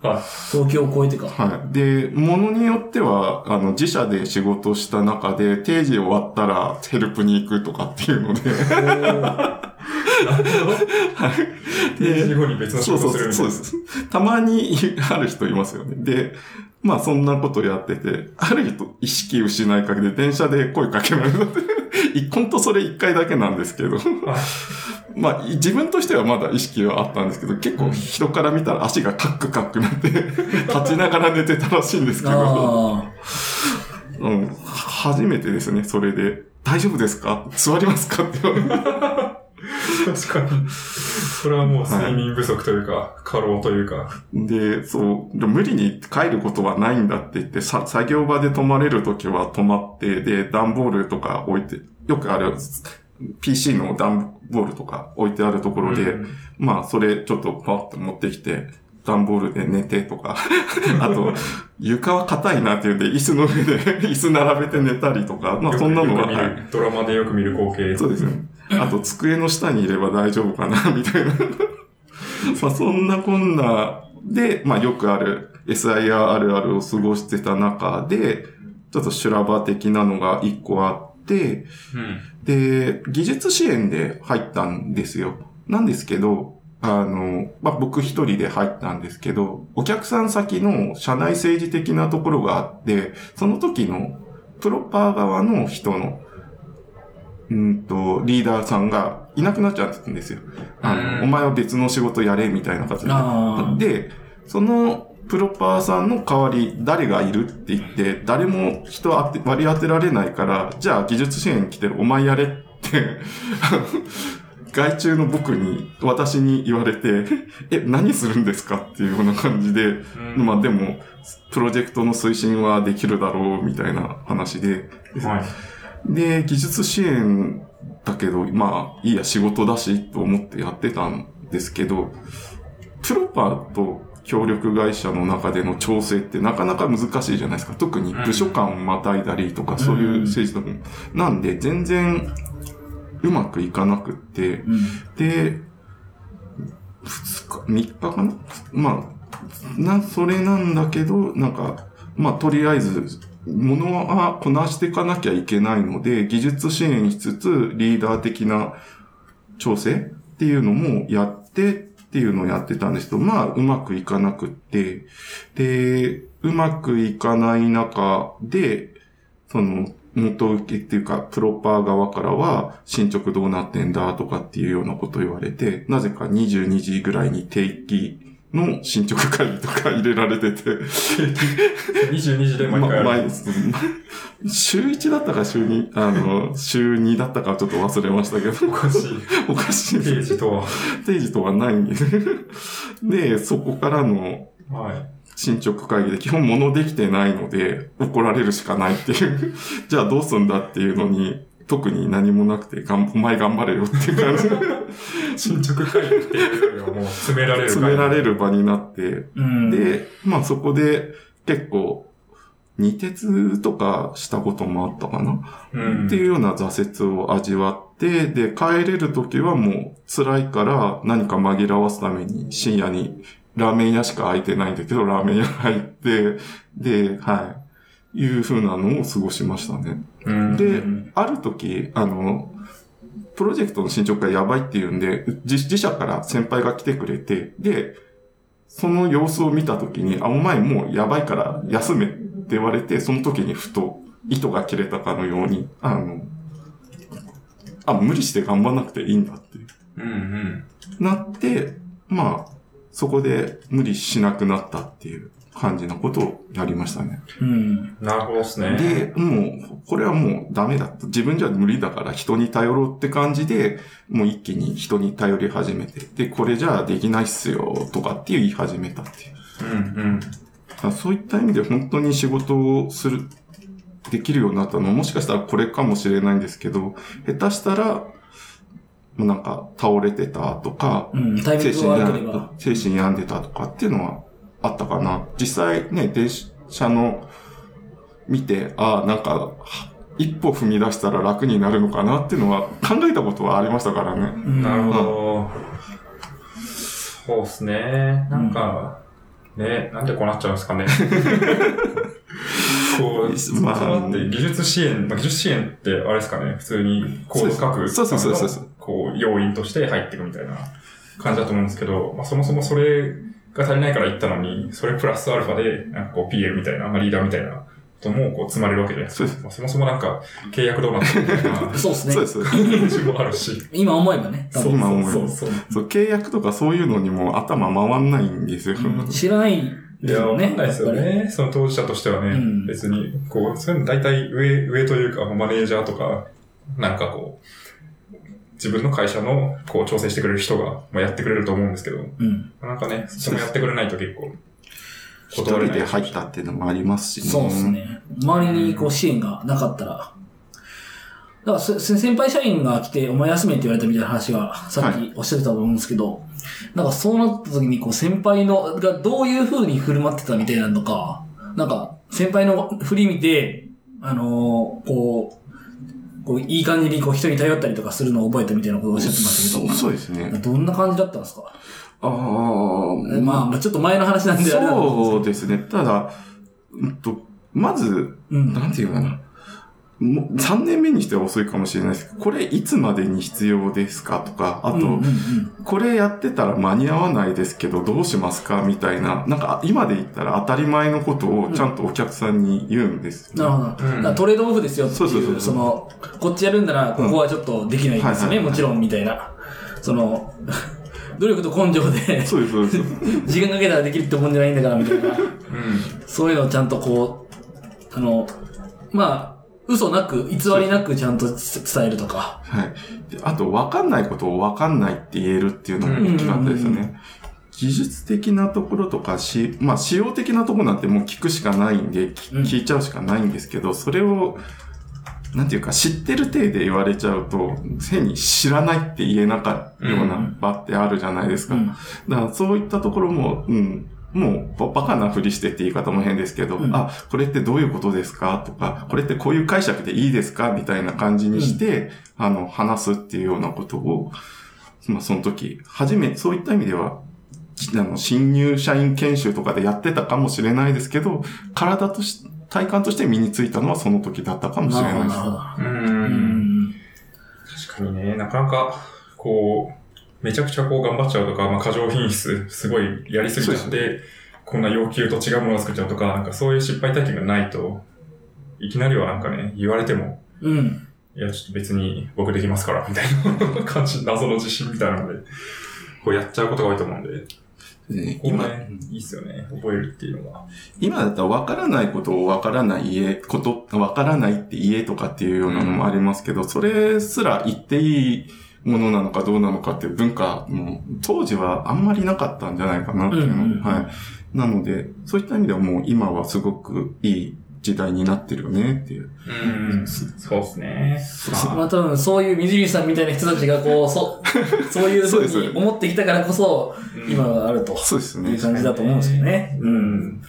はい。東京を越えてか。はい。で、ものによっては、あの、自社で仕事した中で、定時終わったらヘルプに行くとかっていうので、おー定時後に別の仕そうそう事する。そそうです。たまにある人いますよね。で、まあそんなことやってて、ある人意識失いかけて電車で声かけられたって。ほんとそれ一回だけなんですけど。はいまあ自分としてはまだ意識はあったんですけど、結構人から見たら足がカックカックなって、立ちながら寝てたらしいんですけど。あうん、初めてですね、それで。大丈夫ですか？座りますか？って言われて。確かに。それはもう睡眠不足というか、過労というか。で、そう、で無理に帰ることはないんだって言って、さ作業場で泊まれるときは泊まって、で、段ボールとか置いて、よくある、PC の段ボールとか置いてあるところで、うんまあ、それちょっとパッと持ってきて、段ボールで寝てとか、あと、床は硬いなっていうんで、椅子の上で 椅子並べて寝たりとか、まあ、そんなのは、はドラマでよく見る光景。そうですね。あと、机の下にいれば大丈夫かな、みたいな。まあ、そんなこんなで、まあ、よくある SIR あるあるを過ごしてた中で、ちょっと修羅場的なのが一個あって、うん。で、技術支援で入ったんですよ。なんですけど、あの、まあ、僕一人で入ったんですけど、お客さん先の社内政治的なところがあって、その時のプロパー側の人の、うんと、リーダーさんがいなくなっちゃうんですよ。あうんの、お前は別の仕事やれ、みたいな形あで。で、そのプロパーさんの代わり誰がいるって言って、誰も人割り当てられないから、じゃあ技術支援来てるお前やれって、外注の僕に、私に言われて、え、何するんですかっていうような感じで、うんまあでも、プロジェクトの推進はできるだろうみたいな話で、はい。で、技術支援だけど、まあ、いいや、仕事だし、と思ってやってたんですけど、プロパーと協力会社の中での調整ってなかなか難しいじゃないですか。特に部署間をまたいだりとか、そういう政治とかも。なんで、全然、うまくいかなくって、うん。で、2日、3日かな？まあ、な、それなんだけど、なんか、まあ、とりあえず、ものはこなしていかなきゃいけないので、技術支援しつつ、リーダー的な調整っていうのもやってっていうのをやってたんですけど、まあ、うまくいかなくって、で、うまくいかない中で、その、元請けっていうか、プロパー側からは、進捗どうなってんだとかっていうようなことを言われて、なぜか22時ぐらいに定期の進捗会議とか入れられてて、22時で毎ま回やる。毎日週1だったか週2、あの、週2だったかちょっと忘れましたけど、おかしい。おかしいペーです。ジとは。定時とはないんです。で、そこからのはい。進捗会議で基本物できてないので怒られるしかないっていう。じゃあどうすんだっていうのに特に何もなくて、がんお前頑張れよっていう感じで 進捗会議っていうのがもう詰められる。詰められる場になって、うん。で、まあそこで結構二鉄とかしたこともあったかな、うん。っていうような挫折を味わって、で、帰れる時はもう辛いから何か紛らわすために深夜にラーメン屋しか空いてないんだけど、ラーメン屋入って、で、はい。いう風なのを過ごしましたね。うん。で、ある時、あの、プロジェクトの進捗がやばいっていうんで、自自社から先輩が来てくれて、で、その様子を見た時に、あ、お前もうやばいから休めって言われて、その時にふと糸が切れたかのように、あの、あ、無理して頑張んなくていいんだってうんうん。なって、まあ、そこで無理しなくなったっていう感じのことをやりましたね。うん。なるほどですね。で、もう、これはもうダメだと。自分じゃ無理だから人に頼ろうって感じで、もう一気に人に頼り始めて、で、これじゃあできないっすよ、とかって言い始めたっていう。うんうん。そういった意味で本当に仕事をする、できるようになったのはもしかしたらこれかもしれないんですけど、下手したら、もうなんか倒れてたとか、うん。タイミン精グが神病悪ければ。精神病んでたとかっていうのはあったかな。実際ね、電車の見て、ああ、なんか、は一歩踏み出したら楽になるのかなっていうのは考えたことはありましたからね。うんなるほど。そうですね。なんか、ね、なんでこうなっちゃうんですかね。こう、まあって技術支援、まあ、技術支援ってあれですかね、普通にコード書くそうそうそうそうこう、要因として入っていくみたいな感じだと思うんですけど、まあ、そもそもそれが足りないから言ったのに、それプラスアルファで、なんかこう PL みたいな、まあ、リーダーみたいなこともこう積まれるわけじゃないですか。そもそもなんか契約どうなってるみたいな そうですねそう。です。もあるし。今思えばね。多分今思えばそうそう。そう、契約とかそういうのにも頭回んないんですよ。知らないいや、わかんないですよね。その当事者としてはね、うん別に、こう、そういうの大体上、上というか、マネージャーとか、なんかこう、自分の会社の、こう、調整してくれる人が、まあ、やってくれると思うんですけど、うん。なんかね、それもやってくれないと結構、一人で入ったっていうのもありますしね。そうです。ね。周りにこう支援がなかったら。だから先輩社員が来て、お前休めって言われたみたいな話が、さっきおっしゃってたと思うんですけど、なんかそうなった時に、こう、先輩の、がどういう風に振る舞ってたみたいなのか、なんか、先輩の振り見て、あのーこう、こう、いい感じにこう人に頼ったりとかするのを覚えたみたいなことをおっしゃってましたけそうそうですねど、。どんな感じだったんですか？ああ、まあ、まあ、ちょっと前の話なんであれなんですけどそうですね。ただ、うんと、まず、うん。なんていうかな。もう3年目にしては遅いかもしれないですけど、これいつまでに必要ですかとか、あと、うんうんうんこれやってたら間に合わないですけど、どうしますかみたいな、なんか今で言ったら当たり前のことをちゃんとお客さんに言うんですよ、なるほど。トレードオフですよっていう、そうそうそうそうその、こっちやるんなら、ここはちょっとできないですよね、もちろん、みたいな。その、努力と根性で、そうです、そうです。時間かけたらできるってもんじゃないんだから、みたいな。うん。そういうのをちゃんとこう、あの、まあ、嘘なく、偽りなくちゃんと伝えるとか。はい。であと、わかんないことをわかんないって言えるっていうのも大きかったですようんね。技術的なところとかし、まあ、仕様的なところなんてもう聞くしかないんで、聞いちゃうしかないんですけど、それを、なんていうか、知ってる体で言われちゃうと、変に知らないって言えなかったよううんな場ってあるじゃないですか。うん。だからそういったところも、うん、もうババカなふりしてって言い方も変ですけど、うんあ、これってどういうことですか？とか、これってこういう解釈でいいですか？みたいな感じにして、あの、話すっていうようなことを、まあその時、初め、そういった意味では、あの、新入社員研修とかでやってたかもしれないですけど、体とし、体感として身についたのはその時だったかもしれないです。なるほど。う。うんん。確かにね、なかなか、こう、めちゃくちゃこう頑張っちゃうとか、まあ過剰品質、すごいやりすぎちゃって、こんな要求と違うものを作っちゃうとか、なんかそういう失敗体験がないと、いきなりはなんかね、言われても、うん。いや、ちょっと別に僕できますから、みたいな感じ、謎の自信みたいなので、こうやっちゃうことが多いと思うんで、ね今、今ね、いいっすよね、覚えるっていうのは。今だったら分からないことを分からない家、こと、分からないって家とかっていうようなのもありますけど、それすら言っていいものなのかどうなのかっていう文化も当時はあんまりなかったんじゃないかなっていうの、うんうんうんはい。なので、そういった意味ではもう今はすごくいい時代になってるよねっていう。うん、そうっすね。まあ多分そういう水口さんみたいな人たちがこう、そ、そういうふそうに思ってきたからこそ、今があるとそうですねいう。感じだと思うんですよね。う。ん。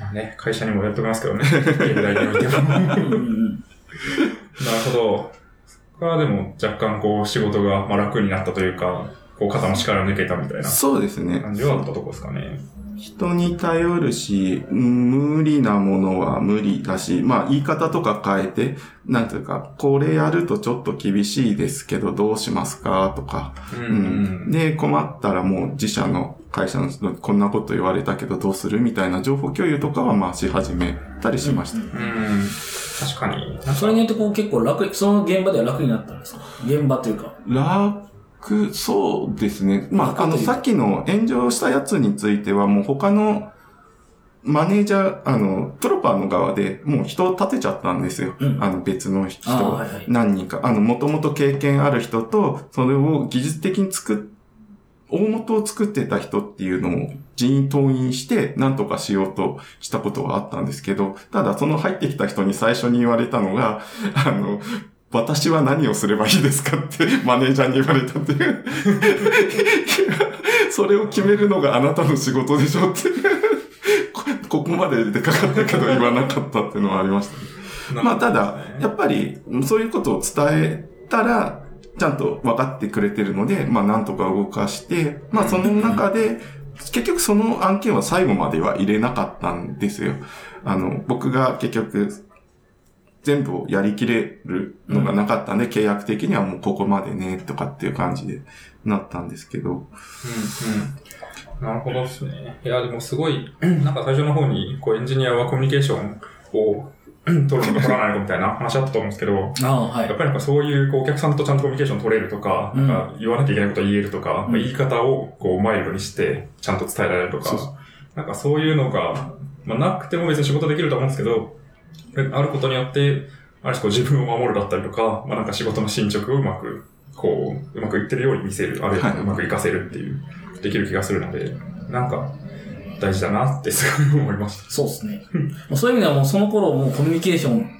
まあね、会社にもやっておりますけどね、現代においても。なるほど。そこはでも若干こう仕事がまあ楽になったというか、こう肩の力抜けたみたいなそうですね。感じはあったとこですかね。人に頼るし、無理なものは無理だし、まあ言い方とか変えて、なんていうか、これやるとちょっと厳しいですけどどうしますかとか、うんうんで、困ったらもう自社の会社の人にこんなこと言われたけどどうするみたいな情報共有とかはまあし始めたりしました。うん。確かに。それによってこう結構楽、その現場では楽になったんですか？現場というか。楽、そうですね。まあ、あの、さっきの炎上したやつについては、もう他のマネージャー、あの、プロパーの側でもう人を立てちゃったんですよ。うんあの、別の人、はいはい何人か。あの、もともと経験ある人と、それを技術的に作っ、大元を作ってた人っていうのを人員投員して何とかしようとしたことがあったんですけど、ただその入ってきた人に最初に言われたのが、あの、私は何をすればいいですかってマネージャーに言われたっていう。それを決めるのがあなたの仕事でしょって。こここまで出かかったけど言わなかったっていうのはありましたね。まあただ、やっぱりそういうことを伝えたら、ちゃんと分かってくれてるので、まあなんとか動かして、まあその中で、結局その案件は最後までは入れなかったんですよ。あの、僕が結局、全部をやりきれるのがなかったんで、契約的にはもうここまでね、とかっていう感じでなったんですけど。うんうん。なるほどですね。いや、でもすごい、なんか最初の方に、こう、エンジニアはコミュニケーションを取るのか取らないのかみたいな話あったと思うんですけど、はい。やっ。ぱりなんかそういうこうお客さんとちゃんとコミュニケーション取れるとか、うん。なんか言わなきゃいけないことを言えるとか、うんまあ言い方をこうマイルドにしてちゃんと伝えられるとか、そうそなんかそういうのが、まあなくても別に仕事できると思うんですけど、あることによって、ある種こう自分を守るだったりとか、まあなんか仕事の進捗をうまく、こう、うまくいってるように見せる、あるいははいうまくいかせるっていう、できる気がするので、なんか大事だなってすごい思いました。そうですね。もうそういう意味ではもうその頃もうコミュニケーション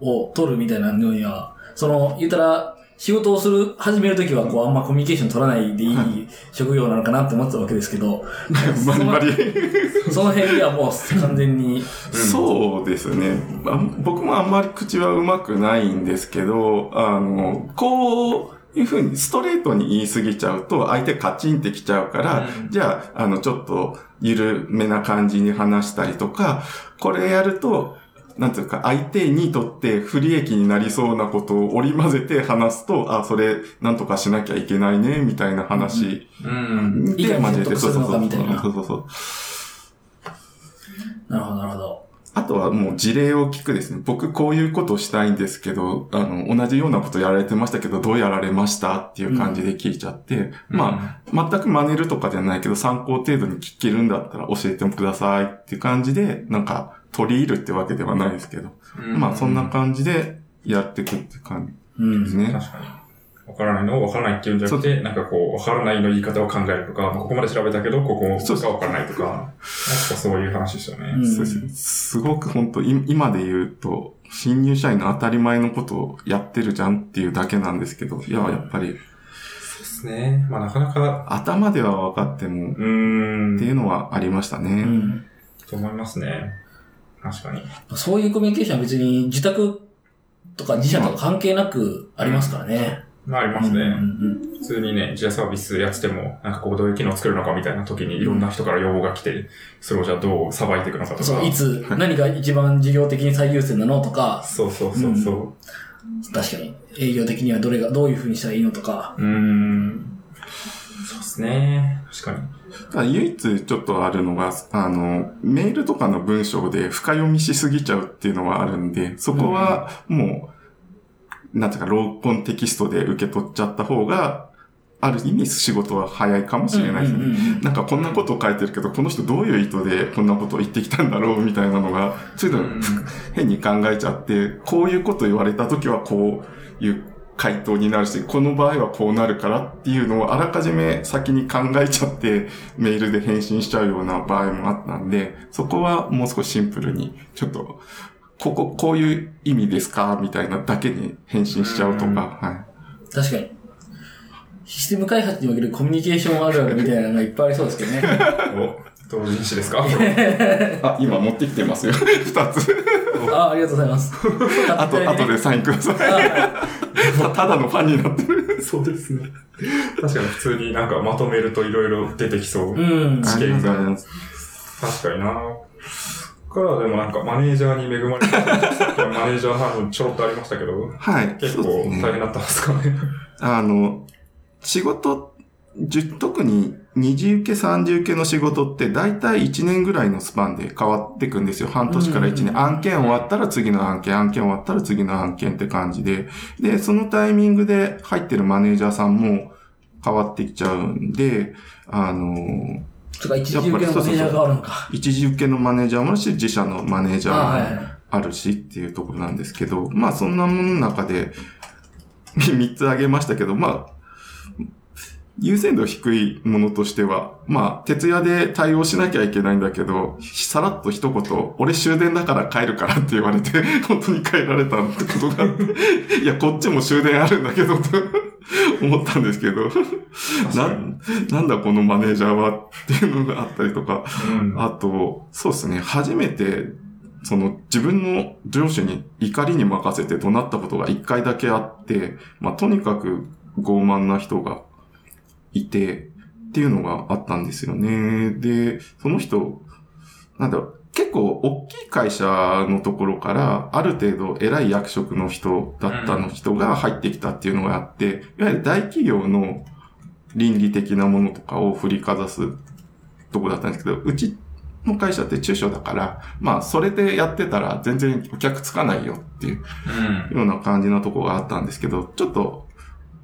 を取るみたいなのには、その、言ったら、仕事をする、始めるときは、こう、あんまコミュニケーション取らないでいい職業なのかなって思ってたわけですけど、バリバリ。その辺ではもう完全に、そうですね。あ僕もあんまり口は上手くないんですけど、あの、こういうふうにストレートに言い過ぎちゃうと相手カチンってきちゃうから、うんじゃあ、あの、ちょっと緩めな感じに話したりとか、これやると、なんていうか、相手にとって不利益になりそうなことを織り交ぜて話すと、あ、それ、なんとかしなきゃいけないね、みたいな話うん。いかに説得するのかそうそうそうそうそうそう。なるほど、なるほど。あとはもう事例を聞くですね。僕こういうことをしたいんですけど、あの、同じようなことやられてましたけど、どうやられましたっていう感じで聞いちゃって、まあ、全く真似るとかじゃないけど、参考程度に聞けるんだったら教えてくださいっていう感じで、なんか、取り入るってわけではないですけど、うんまあ、そんな感じでやっていくって感うんじですね。確かに。わからないのをわからないっていうんじゃなくて、なんかこう、わからないの言い方を考えるとか、まあここまで調べたけど、ここそうがわからないとか、なんかそういう話ですよね。うんそうですねすごく本当い今で言うと、新入社員の当たり前のことをやってるじゃんっていうだけなんですけど、いや、やっぱり、そうですね。まあなかなか、頭では分かっても、うーん、っていうのはありましたうね。ん。と思いますね。確かに。そういうコミュニケーションは別に自宅とか自社とか関係なくありますからね。まあありますね。うんうん普通にね、自社サービスやってても、なんかこう、どういう機能を作るのかみたいな時にいろんな人から要望が来て、それをじゃあどうさばいていくのかとか。そう、いつ、何が一番事業的に最優先なのとか、そうそうそうそう。確かに営業的にはどれが、どういう風にしたらいいのとか。うーん。そうですね。確かに。ただ唯一ちょっとあるのが、あの、メールとかの文章で深読みしすぎちゃうっていうのはあるんで、そこはもう、なんていうか、ローコンテキストで受け取っちゃった方が、ある意味仕事は早いかもしれないですね。なんかこんなことを書いてるけど、この人どういう意図でこんなことを言ってきたんだろうみたいなのが、そういうのうん変に考えちゃって、こういうこと言われたときはこういう回答になるし、この場合はこうなるからっていうのをあらかじめ先に考えちゃってメールで返信しちゃうような場合もあったんで、そこはもう少しシンプルに、ちょっと、ここ、こういう意味ですか？みたいなだけに返信しちゃうとうんか、はい。確かに。システム開発におけるコミュニケーションあるあるみたいなのがいっぱいありそうですけどね。お、同人誌ですか？あ、今持ってきてますよ。二つ。あありがとうございます。あと、あとでサインください。たただのファンになってる。そうですね。確かに普通になんかまとめるといろいろ出てきそう。うん。ありがとうございます。確かになからはでもなんかマネージャーに恵まれた。さっきはマネージャーの話もちょろっとありましたけど、はい。結構大変だったんですかね。あの、仕事、特に二次受け三次受けの仕事って大体1年ぐらいのスパンで変わっていくんですよ。半年から1うん年。案件終わったら次の案件、案件終わったら次の案件って感じで。で、そのタイミングで入ってるマネージャーさんも変わってきちゃうんで、あの、とか、一時受けのマネージャーがあるのか。一時受けのマネージャーもあるし、自社のマネージャーもあはいはい。あるしっていうところなんですけど、まあそんなものの中で、3つ挙げましたけど、まあ、優先度低いものとしては、まあ、徹夜で対応しなきゃいけないんだけど、さらっと一言、俺終電だから帰るからって言われて、本当に帰られたってことがあって、いや、こっちも終電あるんだけど、と 思ったんですけど、な、なんだこのマネージャーはっていうのがあったりとか、うん。あと、そうですね、初めて、その自分の上司に怒りに任せて怒鳴ったことが一回だけあって、まあとにかく傲慢な人がいて、っていうのがあったんですよね。で、その人、なんだろう、結構大きい会社のところから、ある程度偉い役職の人だったの人が入ってきたっていうのがあって、いわゆる大企業の倫理的なものとかを振りかざすとこだったんですけど、うちの会社って中小だから、まあ、それでやってたら全然お客つかないよっていううん。ような感じのところがあったんですけど、ちょっと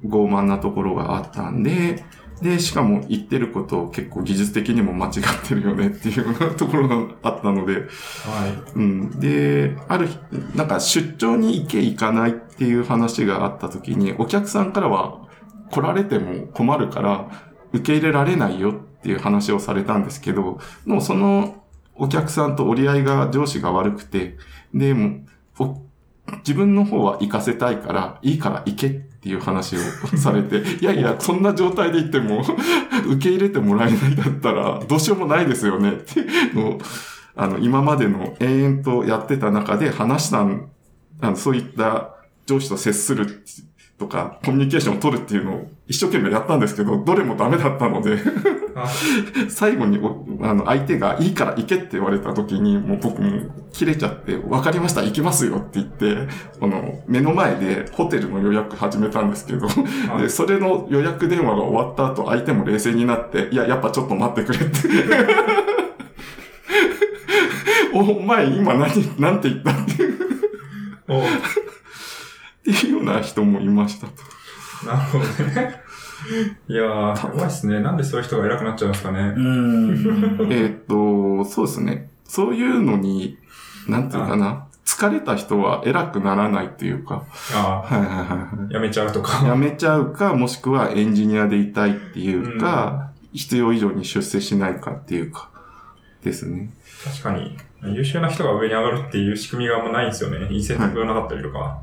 傲慢なところがあったんで、で、しかも言ってることを結構技術的にも間違ってるよねっていうようなところがあったので、はい。うん。で、ある日、なんか出張に行け行かないっていう話があった時に、お客さんからは来られても困るから受け入れられないよっていう話をされたんですけど、もうそのお客さんと折り合いが上司が悪くて、で、も自分の方は行かせたいから、いいから行けっっていう話をされて、いやいや、そんな状態で言っても、受け入れてもらえないだったら、どうしようもないですよねっていうのを、あの、今までの延々とやってた中で話したん、あの、そういった上司と接するとか、コミュニケーションを取るっていうのを一生懸命やったんですけど、どれもダメだったので、最後におあの相手がいいから行けって言われた時に、もう僕も切れちゃって、わかりました、行きますよって言って、あの、目の前でホテルの予約始めたんですけど、はいで、それの予約電話が終わった後、相手も冷静になって、いや、やっぱちょっと待ってくれって。お前今何、なんて言ったっていうおっていうような人もいましたと。なるほどね。いやー、やばいっすね。なんでそういう人が偉くなっちゃうんですかねう。ーん。えーっと、そうですね。そういうのに、なんていうかな。疲れた人は偉くならないっていうか、あはいはいはいはあ、やめちゃうとい。か。辞めちゃうか、もしくはエンジニアでいたいっていうか、必要以上に出世しないかっていうか、ですね。確かに、優秀な人が上に上がるっていう仕組みがあんまないんですよね。インセンティブがなかったりとか。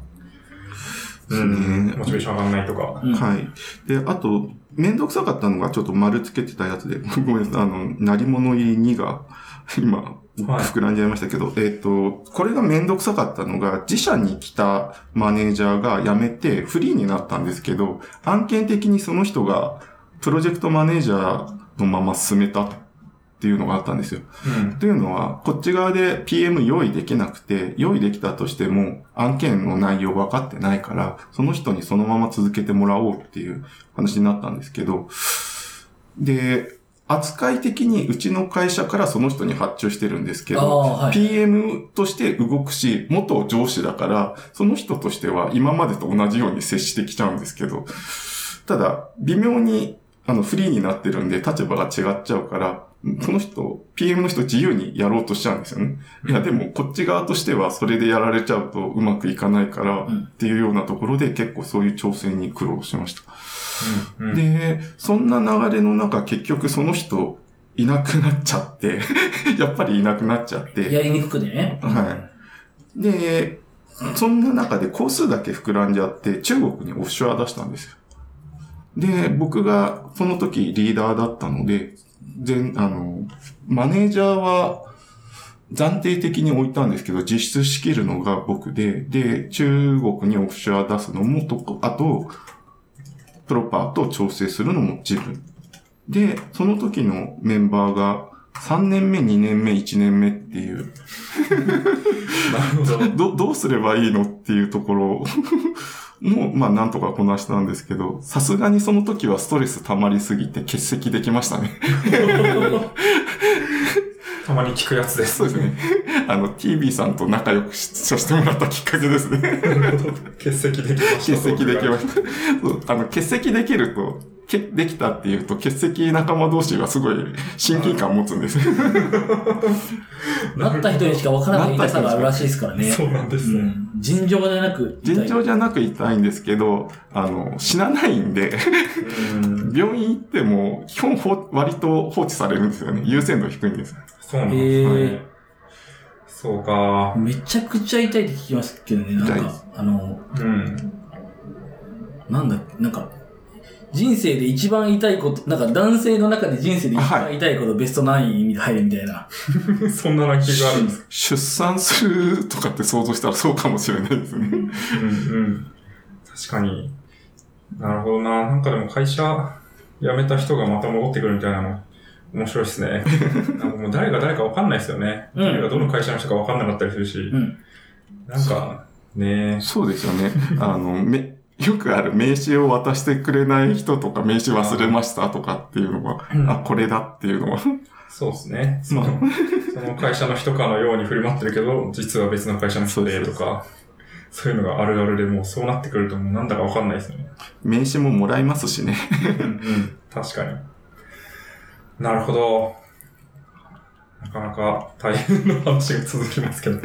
うん。ねモチベーション上がんないとか。うんはい。で、あと、めんどくさかったのがちょっと丸つけてたやつで、ごめんなさい、あの、なり物入り2が、今、はい膨らんじゃいましたけど、えっ、と、これがめんどくさかったのが、自社に来たマネージャーが辞めてフリーになったんですけど、案件的にその人がプロジェクトマネージャーのまま進めたっていうのがあったんですよ。うん。というのは、こっち側で PM 用意できなくて、用意できたとしても、案件の内容分かってないから、その人にそのまま続けてもらおうっていう話になったんですけど、で、扱い的にうちの会社からその人に発注してるんですけあど、あ、はい。PM として動くし、元上司だから、その人としては今までと同じように接してきちゃうんですけど、ただ、微妙に、あの、フリーになってるんで、立場が違っちゃうから、その人、PM の人自由にやろうとしちゃうんですよね。いや、でも、こっち側としては、それでやられちゃうとうまくいかないから、うんっていうようなところで、結構そういう調整に苦労しました。うん。うん、で、そんな流れの中、結局その人、いなくなっちゃって、やっぱりいなくなっちゃって、やりにくくてね。はい。で、そんな中で工数だけ膨らんじゃって、中国にオフショア出したんですよ。で、僕がその時リーダーだったので、全、あの、マネージャーは暫定的に置いたんですけど、実質仕切るのが僕で、で、中国にオフショア出すのもとこ、あと、プロパーと調整するのも自分。で、その時のメンバーが、3年目、2年目、1年目っていう、なるほど。ど、どうすればいいのっていうところも、まあなんとかこなしたんですけど、さすがにその時はストレス溜まりすぎて欠席できましたね。たまに聞くやつです。そうですね。あの、TV さんと仲良くしさせてもらったきっかけですね。欠席できました。欠席できました。そうあの、欠席できると、けできたっていうと、欠席仲間同士はすごい親近感を持つんです。なった人にしか分からない痛さがあるらしいですからね。そうなんですね。うん尋常じゃなく痛い。尋常じゃなく痛いんですけど、あの、死なないんで、うん。病院行っても、基本ほ割と放置されるんですよね。優先度低いんです。そうなんですへね。ーそうか。めちゃくちゃ痛いって聞きますけどね、なんかあの、うん。なんだ、なんか、人生で一番痛いこと、なんか男性の中で人生で一番痛いことベストナインに入るみたいな。そんなランキングあるんですか？出産するとかって想像したらそうかもしれないですね。うんうん。確かに。なるほどな。なんかでも会社辞めた人がまた戻ってくるみたいなの、面白いですね。なんかもう誰が誰かわかんないですよね。うん誰がどの会社の人かわかんなかったりするし。うん。なんか、ねそうですよね。あの、め、よくある名刺を渡してくれない人とか名刺忘れましたとかっていうのは、うんあ、これだっていうのは。そうですね。そまのその会社の人かのように振る舞ってるけど、実は別の会社の人でとか、そういうのがあるあるでもうそうなってくるともうなんだかわかんないですよね。名刺ももらいますしね。うんうん。確かに。なるほど。なかなか大変な話が続きますけど。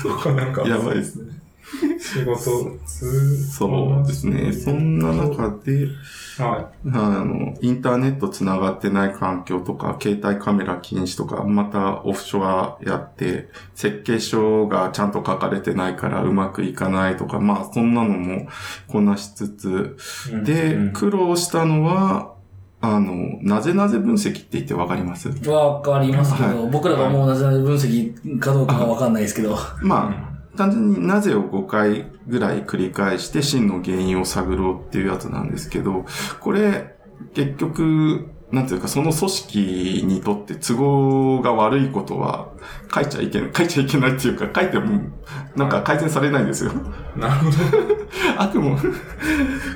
そうか、なんか。やばいですね。仕事、つそうですね。そんな中で、はあの、インターネット繋がってない環境とか、携帯カメラ禁止とか、またオフショアやって、設計書がちゃんと書かれてないからうまくいかないとか、まあそんなのもこなしつつ、い。で、うん苦労したのは、あの、なぜなぜ分析って言ってわかります？わかりますけど、は僕らがもうなぜなぜ分析かどうかがわかんないですけど。まあ、単純になぜを5回ぐらい繰り返して真の原因を探ろうっていうやつなんですけど、これ、結局、なんていうか、その組織にとって都合が悪いことは書いちゃいけない、書いちゃいけないっていうか、書いても、なんか改善されないんですよ。なるほど。あくも、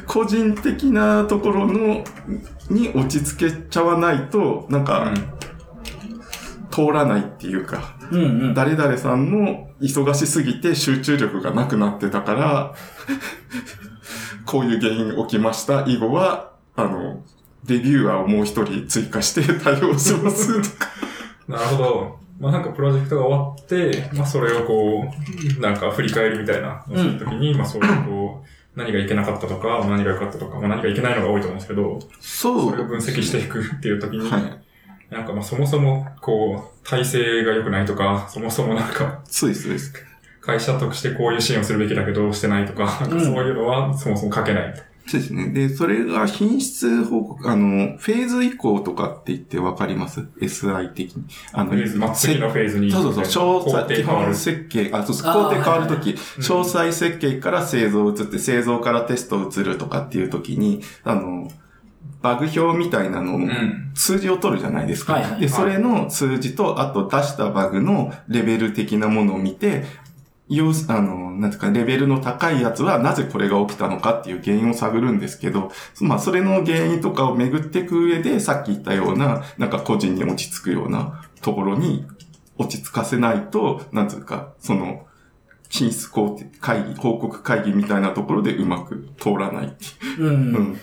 個人的なところの、に落ち着けちゃわないと、なんか、通らないっていうか、うんうん。誰々さんの忙しすぎて集中力がなくなってたから、こういう原因起きました。以後は、あの、レビューアーをもう一人追加して対応しますとか。なるほど。まあなんかプロジェクトが終わって、まあそれをこう、なんか振り返りみたいなのをするときに、まあそういうこう、何がいけなかったとか、何が良かったとか、まあ何がいけないのが多いと思うんですけど、そそれを分析していくっていうときに、はい。なんかまあそもそも、こう、体制が良くないとか、そもそもなんか、そうです、そうです。会社としてこういう支援をするべきだけど、してないとか、なんかそういうのはそもそも書けない。そうですね。で、それが品質報告、あの、フェーズ以降とかって言ってわかります ?SI 的に。あのフェーズ、まあ、次のフェーズに。そうそうそう、詳工細、基本。設計、あ、そうそう、工程変わるとき、い詳細設計から製造移って、製造からテスト移るとかっていうときに、あの、バグ表みたいなのをうん。数字を取るじゃないですか。で、それの数字と、あと出したバグのレベル的なものを見て、要す、あの、なんていうか、レベルの高いやつはなぜこれが起きたのかっていう原因を探るんですけど、まあ、それの原因とかを巡っていく上で、さっき言ったような、なんか個人に落ち着くようなところに落ち着かせないと、なんていうか、その、品質工程会議、報告会議みたいなところでうまく通らないっていううん。うん。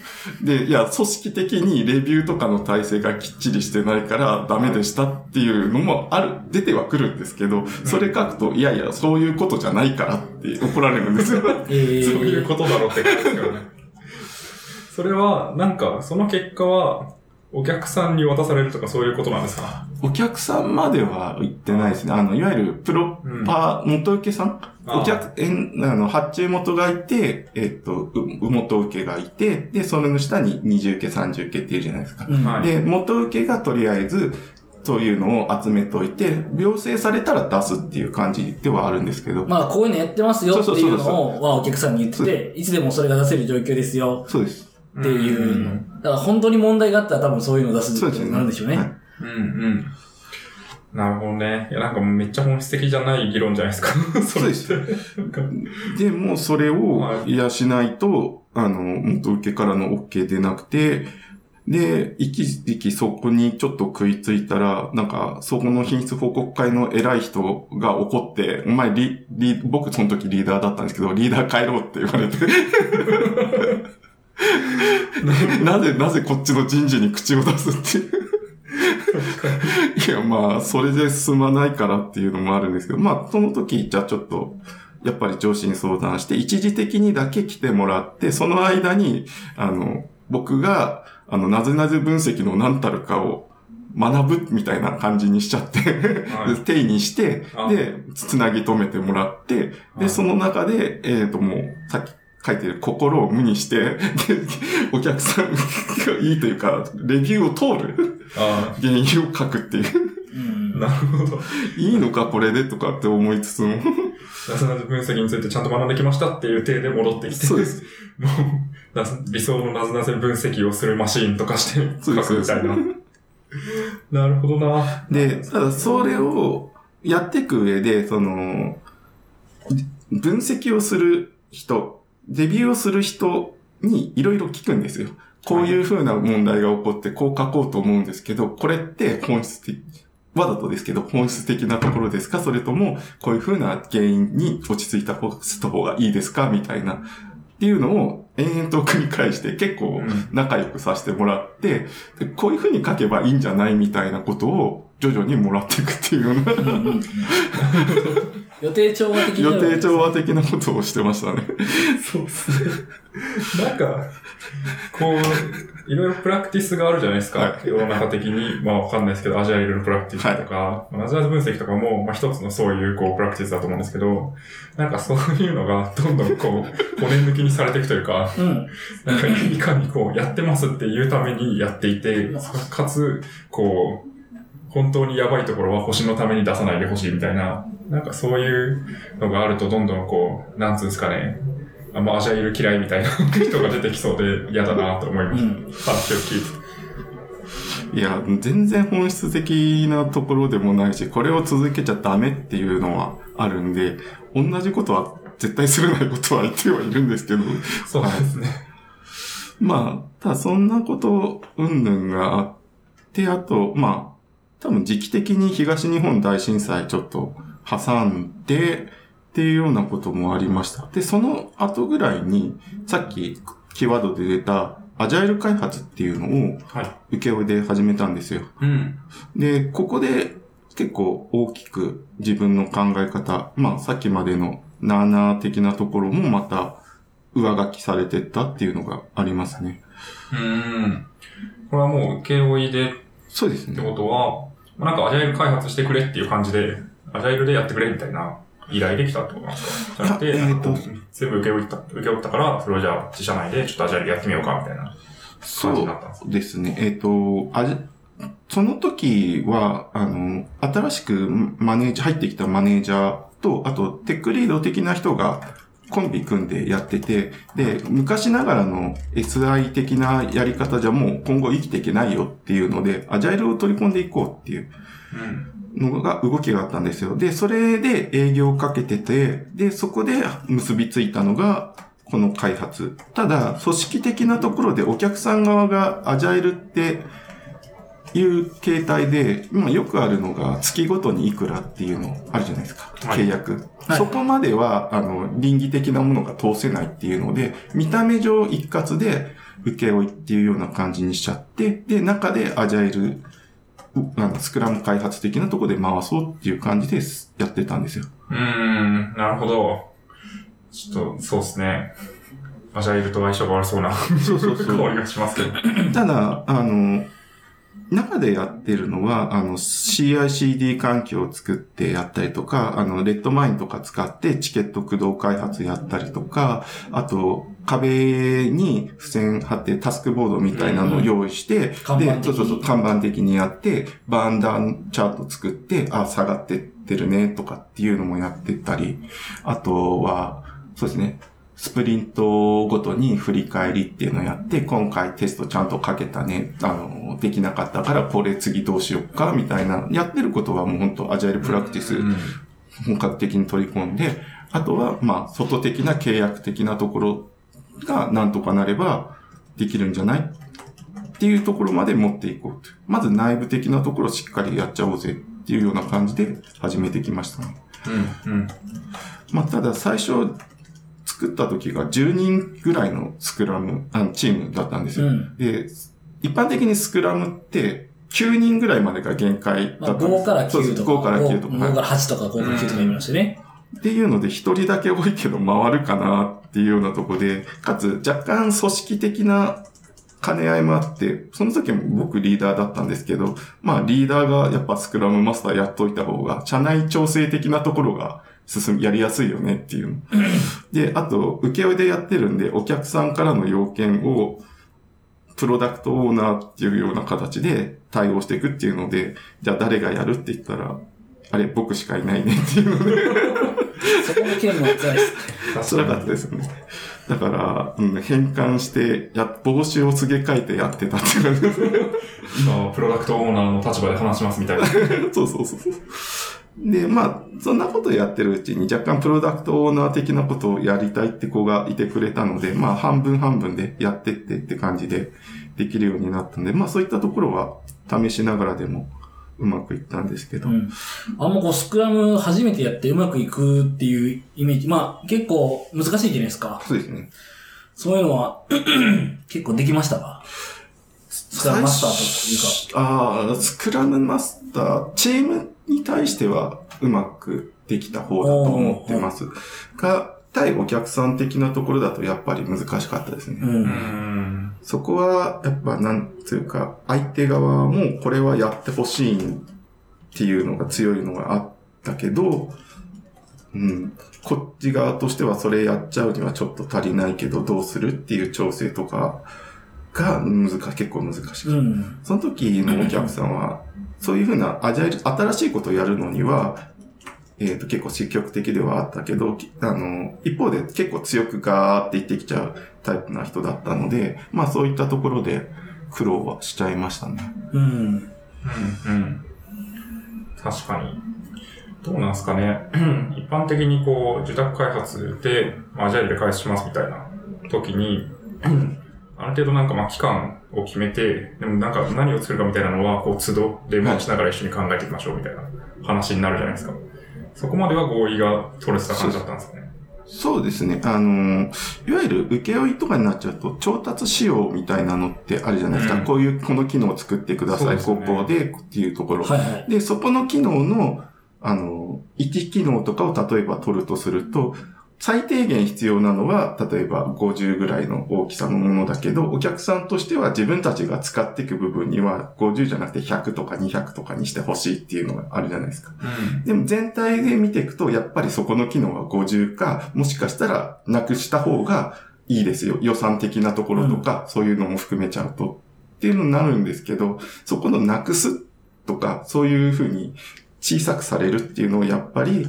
で、いや、組織的にレビューとかの体制がきっちりしてないからダメでしたっていうのもある、出てはくるんですけど、それ書くと、いやいや、そういうことじゃないからって怒られるんですよ。えー、そういうことだろうって感じですからね。それは、なんか、その結果は、お客さんに渡されるとかそういうことなんですか？お客さんまでは言ってないですね。あの、いわゆるプロパー、元受けさん？あお客、えん、あの、発注元がいて、えっと、う、元受けがいて、で、それの下に二重受け、三重受けっていうじゃないですか。うん。はい。で、元受けがとりあえず、そういうのを集めといて、病成されたら出すっていう感じではあるんですけど、まあ、こういうのやってますよっていうのを、はお客さんに言ってて、いつでもそれが出せる状況ですよ。そうです。っていうの。だから本当に問題があったら多分そういうのを出すってそうですよね。なるんでしょうね。はいうんうん。なるほどね。いや、なんかめっちゃ本質的じゃない議論じゃないですか。そうですで、もうそれをはいいやしないと、あの、元受けからの OK 出なくて、で、一時期そこにちょっと食いついたら、なんか、そこの品質報告会の偉い人が怒って、お前リ、リ、僕その時リーダーだったんですけど、リーダー帰ろうって言われて。なぜ、なぜこっちの人事に口を出すっていう。いや、まあ、それで進まないからっていうのもあるんですけど、まあ、その時、じゃあちょっと、やっぱり上司に相談して、一時的にだけ来てもらって、その間に、あの、僕が、あの、なぜなぜ分析の何たるかを学ぶみたいな感じにしちゃって、はい。で 定にしてあ、で、つなぎ止めてもらって、で、はい。その中で、えっ、と、もう、さっき書いてる心を無にして、で、お客さんがいいというか、レビューを通るあ原因を書くっていう。なるほど。いいのかこれでとかって思いつつも。なぜなぜ分析についてちゃんと学んできましたっていう体で戻ってきて。そうです。もう、な理想のなぜなぜ分析をするマシーンとかしてそうです書くみたいな。なるほどな。で、ただそれをやっていく上で、その、分析をする人、デビューをする人にいろいろ聞くんですよ。こういう風な問題が起こってこう書こうと思うんですけど、これって本質的、わざとですけど本質的なところですか？それともこういう風な原因に落ち着いた方した方がいいですか？みたいな。っていうのを延々と繰り返して結構うん仲良くさせてもらって、でこういう風に書けばいいんじゃないみたいなことを徐々にもらっていくっていうようなうんうんうん予定調和的な予定調和的なことをしてましたね。そうですね。なんか、こう、いろいろプラクティスがあるじゃないですか。は世の中的に。まあわかんないですけど、アジャイルのプラクティスとか、まあナジャイル分析とかも、まあ一つのそういうこう、プラクティスだと思うんですけど、なんかそういうのがどんどんこう、骨抜きにされていくというか、うん。なんかいかにこう、やってますっていうためにやっていて、かつ、こう、本当にやばいところは星のために出さないでほしいみたいな、なんかそういうのがあるとどんどんこう、なんつうんですかね、あんまアジャイル嫌いみたいな人が出てきそうで嫌だなと思いまうした。ん。話を聞いて。いや、全然本質的なところでもないし、これを続けちゃダメっていうのはあるんで、同じことは絶対するないことは言ってはいるんですけど、そうですね。まあ、ただそんなこと、うんぬんがあって、あと、まあ、多分時期的に東日本大震災ちょっと挟んで、っていうようなこともありました。で、その後ぐらいに、さっきキーワードで出た、アジャイル開発っていうのをはい。請負で始めたんですよ。うん。で、ここで結構大きく自分の考え方、まあさっきまでのなーなー的なところもまた上書きされてったっていうのがありますね。うーん。これはもう、請負でってそうですね。ことは、まあなんかアジャイル開発してくれっていう感じで、アジャイルでやってくれみたいな依頼できたってことなんですか？じゃなくて、えーと全部請け負った、請け負ったから、それをじゃあ自社内でちょっとアジャイルやってみようかみたいなそ感じになったんですか？うですね。えっ、と、あじ、その時は、あの、新しくマネージャー、入ってきたマネージャーと、あと、テックリード的な人がコンビ組んでやってて、で、昔ながらの SI 的なやり方じゃもう今後生きていけないよっていうので、アジャイルを取り込んでいこうっていう。のが、動きがあったんですよ。で、それで営業をかけてて、で、そこで結びついたのが、この開発。ただ、組織的なところでお客さん側がアジャイルっていう形態で、今よくあるのが月ごとにいくらっていうのあるじゃないですか。はい契約。はいそこまでは、あの、倫理的なものが通せないっていうので、見た目上一括で請負いっていうような感じにしちゃって、で、中でアジャイルうあのスクラム開発的なところで回そうっていう感じでやってたんですよ。うーん、なるほど。ちょっと、そうですね。アジャイルと相性が悪そうなそうそうそう 香りがしますけど。ただ、あの、中でやってるのは、あの、CICD 環境を作ってやったりとか、あの、レッドマインとか使ってチケット駆動開発やったりとか、あと、壁に付箋貼ってタスクボードみたいなのを用意して、で、看板的に。そうそうそう、看板的にやって、バーンダウンチャート作って、あ、下がってってるね、とかっていうのもやってたり、あとは、そうですね、スプリントごとに振り返りっていうのをやって、今回テストちゃんとかけたね、あの、できなかったからこれ次どうしようか、みたいな、やってることはもう本当アジャイルプラクティスうん本格的に取り込んで、あとは、まあ、外的な契約的なところがなんとかなればできるんじゃないっていうところまで持っていこうと。まず内部的なところをしっかりやっちゃおうぜっていうような感じで始めてきましたね。うん。うん。まあ、ただ最初作った時が10人ぐらいのスクラム、あのチームだったんですよ。うんで、一般的にスクラムって9人ぐらいまでが限界まあ、だったんです5から9とか、5から9とか。5はいから8とか5から9とか言いましたよね。っていうので、一人だけ多いけど回るかなっていうようなとこで、かつ若干組織的な兼ね合いもあって、その時も僕リーダーだったんですけど、まあリーダーがやっぱスクラムマスターやっといた方が、社内調整的なところが進み、やりやすいよねっていうの。で、あと、請負でやってるんで、お客さんからの要件を、プロダクトオーナーっていうような形で対応していくっていうので、じゃあ誰がやるって言ったら、あれ、僕しかいないねっていうので、そこの件も辛いです。辛かったですよね。だから、うん、変換して、や、帽子を告げ替えてやってたっていう感じです。今、プロダクトオーナーの立場で話しますみたいな。そうそうそう。で、まあ、そんなことをやってるうちに若干プロダクトオーナー的なことをやりたいって子がいてくれたので、まあ、半分半分でやってってって感じでできるようになったんで、まあ、そういったところは試しながらでもうまくいったんですけど。うん。あんまこう、スクラム初めてやってうまくいくっていうイメージ、まあ、結構難しいじゃないですか。そうですね。そういうのは、結構できましたか？スクラムマスターというか。ああ、スクラムマスター、チームに対してはうまくできた方だと思ってます。が、対お客さん的なところだとやっぱり難しかったですね。そこは、やっぱ、なんつうか、相手側もこれはやってほしいっていうのが強いのがあったけど、うん、こっち側としてはそれやっちゃうにはちょっと足りないけどどうするっていう調整とかが難し結構難しくてうん。その時のお客さんは、そういうふうなアジャイル、新しいことをやるのには、えっ、と、結構積極的ではあったけど、きあの、一方で結構強くガーって言ってきちゃうタイプな人だったので、まあそういったところで苦労はしちゃいましたね。うん。うん。うん。確かに。どうなんですかね。一般的にこう、受託開発で、まあアジャイルで開発しますみたいな時に、ある程度なんかまあ期間を決めて、でもなんか何を作るかみたいなのは、こう、都度で回しながら一緒に考えていきましょうみたいな話になるじゃないですか。そこまでは合意が取れてた感じだったんですかね。そうですね。あの、いわゆる請負とかになっちゃうと、調達仕様みたいなのってあるじゃないですか。うんこういう、この機能を作ってください、ここでっていうところ。はいはい。で、そこの機能の、あの、1機能とかを例えば取るとすると、最低限必要なのは、例えば50ぐらいの大きさのものだけど、お客さんとしては自分たちが使っていく部分には50じゃなくて100とか200とかにしてほしいっていうのがあるじゃないですか。でも全体で見ていくと、やっぱりそこの機能は50か、もしかしたらなくした方がいいですよ。予算的なところとか、そういうのも含めちゃうと。っていうのになるんですけど、そこのなくすとか、そういうふうに小さくされるっていうのをやっぱり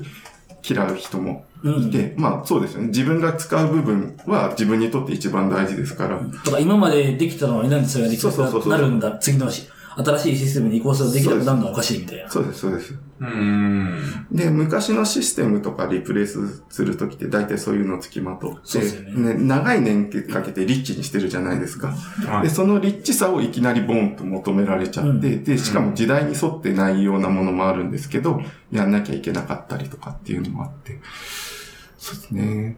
嫌う人もうんい。て、まあそうですよね。自分が使う部分は自分にとって一番大事ですから。とか、今までできたのになんでそれができなそうそうそうそうくなるんだ、次のし、新しいシステムに移行するとできなくなるのはおかしいみたいな。そうです、そうです。うん。で、昔のシステムとかリプレイスするときって大体そういうのつきまとって、そうですよね長い年月かけてリッチにしてるじゃないですか。で、はい。そのリッチさをいきなりボンと求められちゃって、うんで、しかも時代に沿ってないようなものもあるんですけど、やんなきゃいけなかったりとかっていうのもあって。そうですね。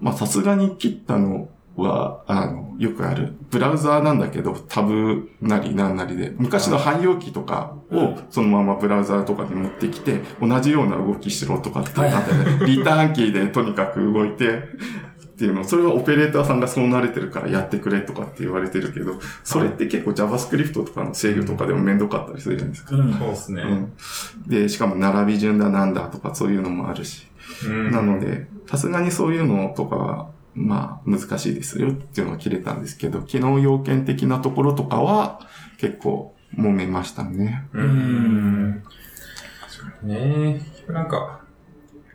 まあ、さすがに切ったのは、あの、よくある。ブラウザーなんだけど、タブなりなんなりで、昔の汎用機とかをそのままブラウザーとかに持ってきて、同じような動きしろとかってはいなってね、リターンキーでとにかく動いて、っていうの、それはオペレーターさんがそう慣れてるからやってくれとかって言われてるけど、それって結構 JavaScript とかの制御とかでも面倒かったりするじゃないですか。うん。そうですね。うん。で、しかも並び順だなんだとかそういうのもあるし。うんなので、さすがにそういうのとかは、まあ、難しいですよっていうのは切れたんですけど、機能要件的なところとかは、結構、揉めましたね。うん。確かにね。なんか、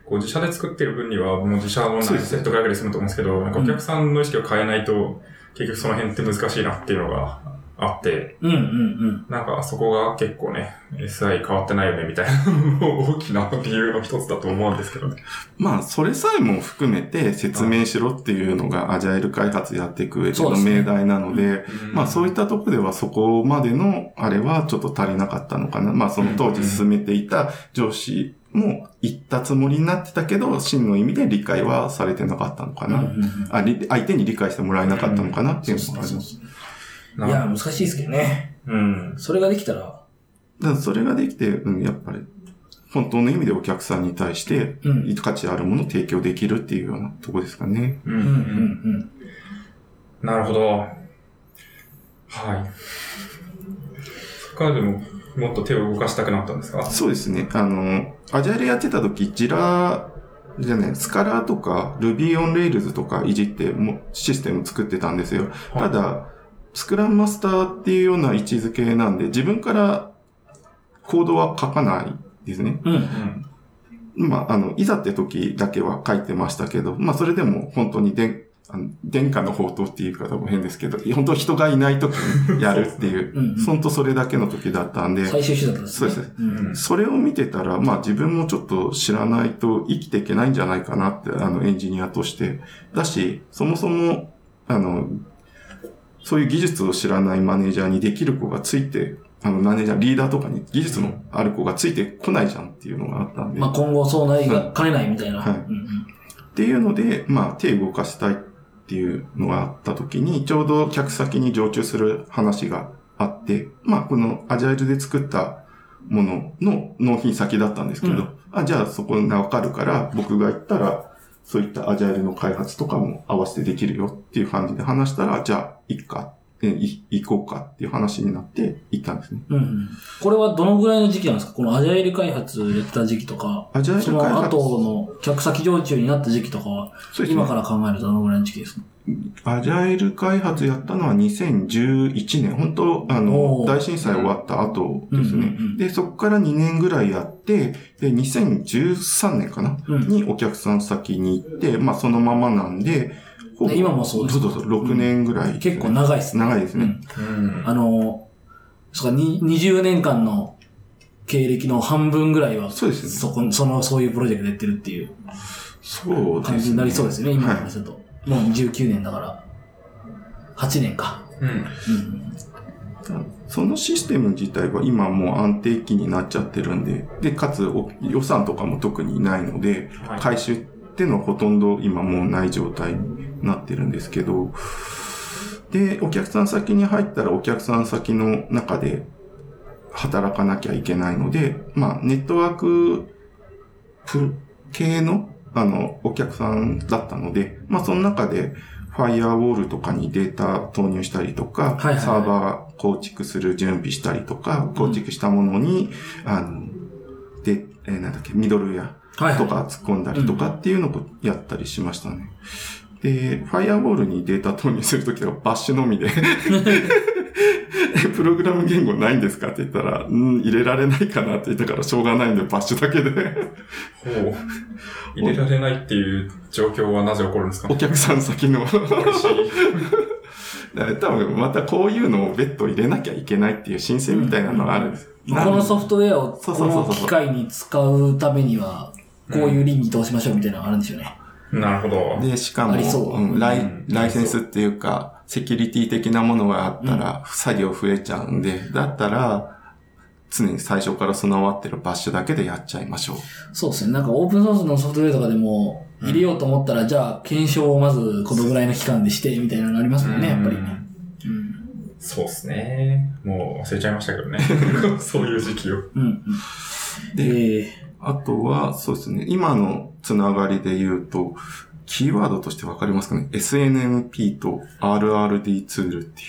こう自社で作ってる分にはもう自社のセット価格で済むと思うんですけど、なんかお客さんの意識を変えないと、結局その辺って難しいなっていうのがあって、うんうんうん。なんかそこが結構ね、SI 変わってないよねみたいな 大きな理由の一つだと思うんですけどね。まあ、それさえも含めて説明しろっていうのがアジャイル開発やっていく上での命題なので、まあそういいったところではそこまでのあれはちょっと足りなかったのかな。まあその当時進めていた上司も言ったつもりになってたけど、真の意味で理解はされてなかったのかな。うんうんうんあり相手に理解してもらえなかったのかなっていうのがあります。いや、難しいですけどね。うん。それができたら、だそれができて、うん、やっぱり、本当の意味でお客さんに対して、うん価値あるものを提供できるっていうようなとこですかね。うん。うんうんうん。なるほど。はい。そこからでも、もっと手を動かしたくなったんですか？そうですね。あの、アジャイルやってた時、ジラじゃない、スカラーとか Ruby on Rails とかいじってもシステム作ってたんですよ。はいただ、スクラムマスターっていうような位置づけなんで、自分からコードは書かないですね。うん。うん。まあ、あの、いざって時だけは書いてましたけど、まあ、それでも本当にであの殿下の宝刀っていう方も変ですけど、本当人がいない時にやるっていううんうん、本当それだけの時だったんで、最終手段ですね。そうですうんそれを見てたら、まあ自分もちょっと知らないと生きていけないんじゃないかなって、あのエンジニアとして。だし、そもそも、あの、そういう技術を知らないマネージャーにできる子がついて、あのマネージャー、リーダーとかに技術のある子がついてこないじゃんっていうのがあったんで。まあ今後そうなりが兼ねないみたいな。はいうんうんっていうので、まあ手を動かしたいっていうのがあった時に、ちょうど客先に常駐する話があって、まあこのアジャイルで作ったものの納品先だったんですけど、うんあ、じゃあそこがわかるから、僕が行ったら、そういったアジャイルの開発とかも合わせてできるよっていう感じで話したら、じゃあ行っか、えい行こうかっていう話になって行ったんですね。うんうん。これはどのぐらいの時期なんですか？このアジャイル開発やってた時期とか、アジャイそのル開発。後の客先常駐になった時期とかは、そうですね今から考えるとどのぐらいの時期ですか？アジャイル開発やったのは2011年。本当あおの、ー大震災終わった後ですね。うんうんうんで、そこから2年ぐらいやって、で、2013年かな、うんにお客さん先に行って、まあそのままなんで、今もそうですそうそうそう、6年ぐらい、結構長いですね。長いですね。うん。あの、そうか、に20年間の経歴の半分ぐらいは、そうですねそこ、その、そういうプロジェクトやってるっていうそうですね。感じになりそうですよね、今のはい話だと。もう19年だから。8年か。うん。うん。そのシステム自体は今もう安定期になっちゃってるんで、で、かつお予算とかも特にないので、はい回収ってのはほとんど今もうない状態になってるんですけど、で、お客さん先に入ったらお客さん先の中で働かなきゃいけないので、まあ、ネットワークプ系の、あの、お客さんだったので、まあ、その中で、ファイアウォールとかにデータ投入したりとか、はいはいはい。サーバー構築する準備したりとか、構築したものに、あの、で、えーなんだっけ、ミドルウェアはい、とはか突っ込んだりとかっていうのをやったりしましたね。で、ファイアウォールにデータ投入するときはバッシュのみで えプログラム言語ないんですか？って言ったら、うん、入れられないかなって言ったからしょうがないんでバッシュだけでほう。入れられないっていう状況はなぜ起こるんですか？お客さん先の 多分またこういうのを別途入れなきゃいけないっていう申請みたいなのがあるんです。い。このソフトウェアをこそうそうそうそうの機械に使うためには、こういう倫理通しましょうみたいなのがあるんですよね。なるほど。で、しかも、ううんライうんライセンスっていうか、セキュリティ的なものがあったら、作業増えちゃうんで、だったら、常に最初から備わってるバッシュだけでやっちゃいましょう。そうですね。なんかオープンソースのソフトウェアとかでも、入れようと思ったら、じゃあ、検証をまずこのぐらいの期間でして、みたいなのありますもんね、やっぱりね。うん。そうですね。もう忘れちゃいましたけどね。そういう時期を。うん。うん。で、あとは、そうですね、今のつながりで言うと、キーワードとしてわかりますかね ?SNMP と RRD ツールってい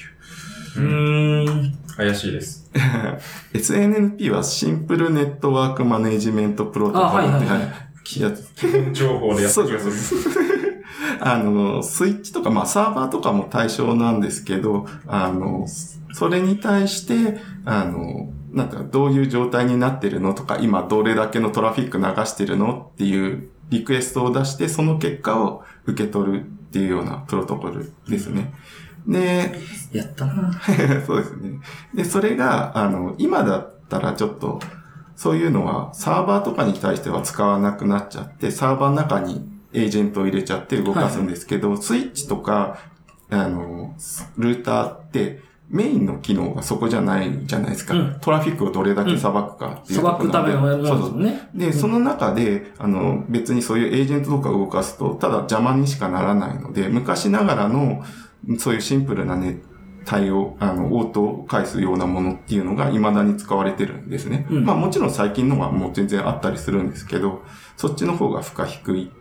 う。うーん。怪しいです。SNMP はシンプルネットワークマネジメントプロトコルってあはいはい基本情報でやったそう気がです。あの、スイッチとか、まあサーバーとかも対象なんですけど、あの、それに対して、あの、なんかどういう状態になってるのとか、今どれだけのトラフィック流してるのっていうリクエストを出して、その結果を受け取るっていうようなプロトコルですね。で、やったな そうですね。で、それが、あの、今だったらちょっと、そういうのはサーバーとかに対しては使わなくなっちゃって、サーバーの中にエージェントを入れちゃって動かすんですけど、スイッチとか、あの、ルーターって、メインの機能がそこじゃないじゃないですか。うんトラフィックをどれだけ裁くかっていうところなんでためのものですそうそうもんね。で、その中で、あの、別にそういうエージェントとかを動かすと、ただ邪魔にしかならないので、昔ながらの、そういうシンプルなね、対応、あの、応答を返すようなものっていうのが未だに使われてるんですね。うんまあもちろん最近のはもう全然あったりするんですけど、そっちの方が負荷低い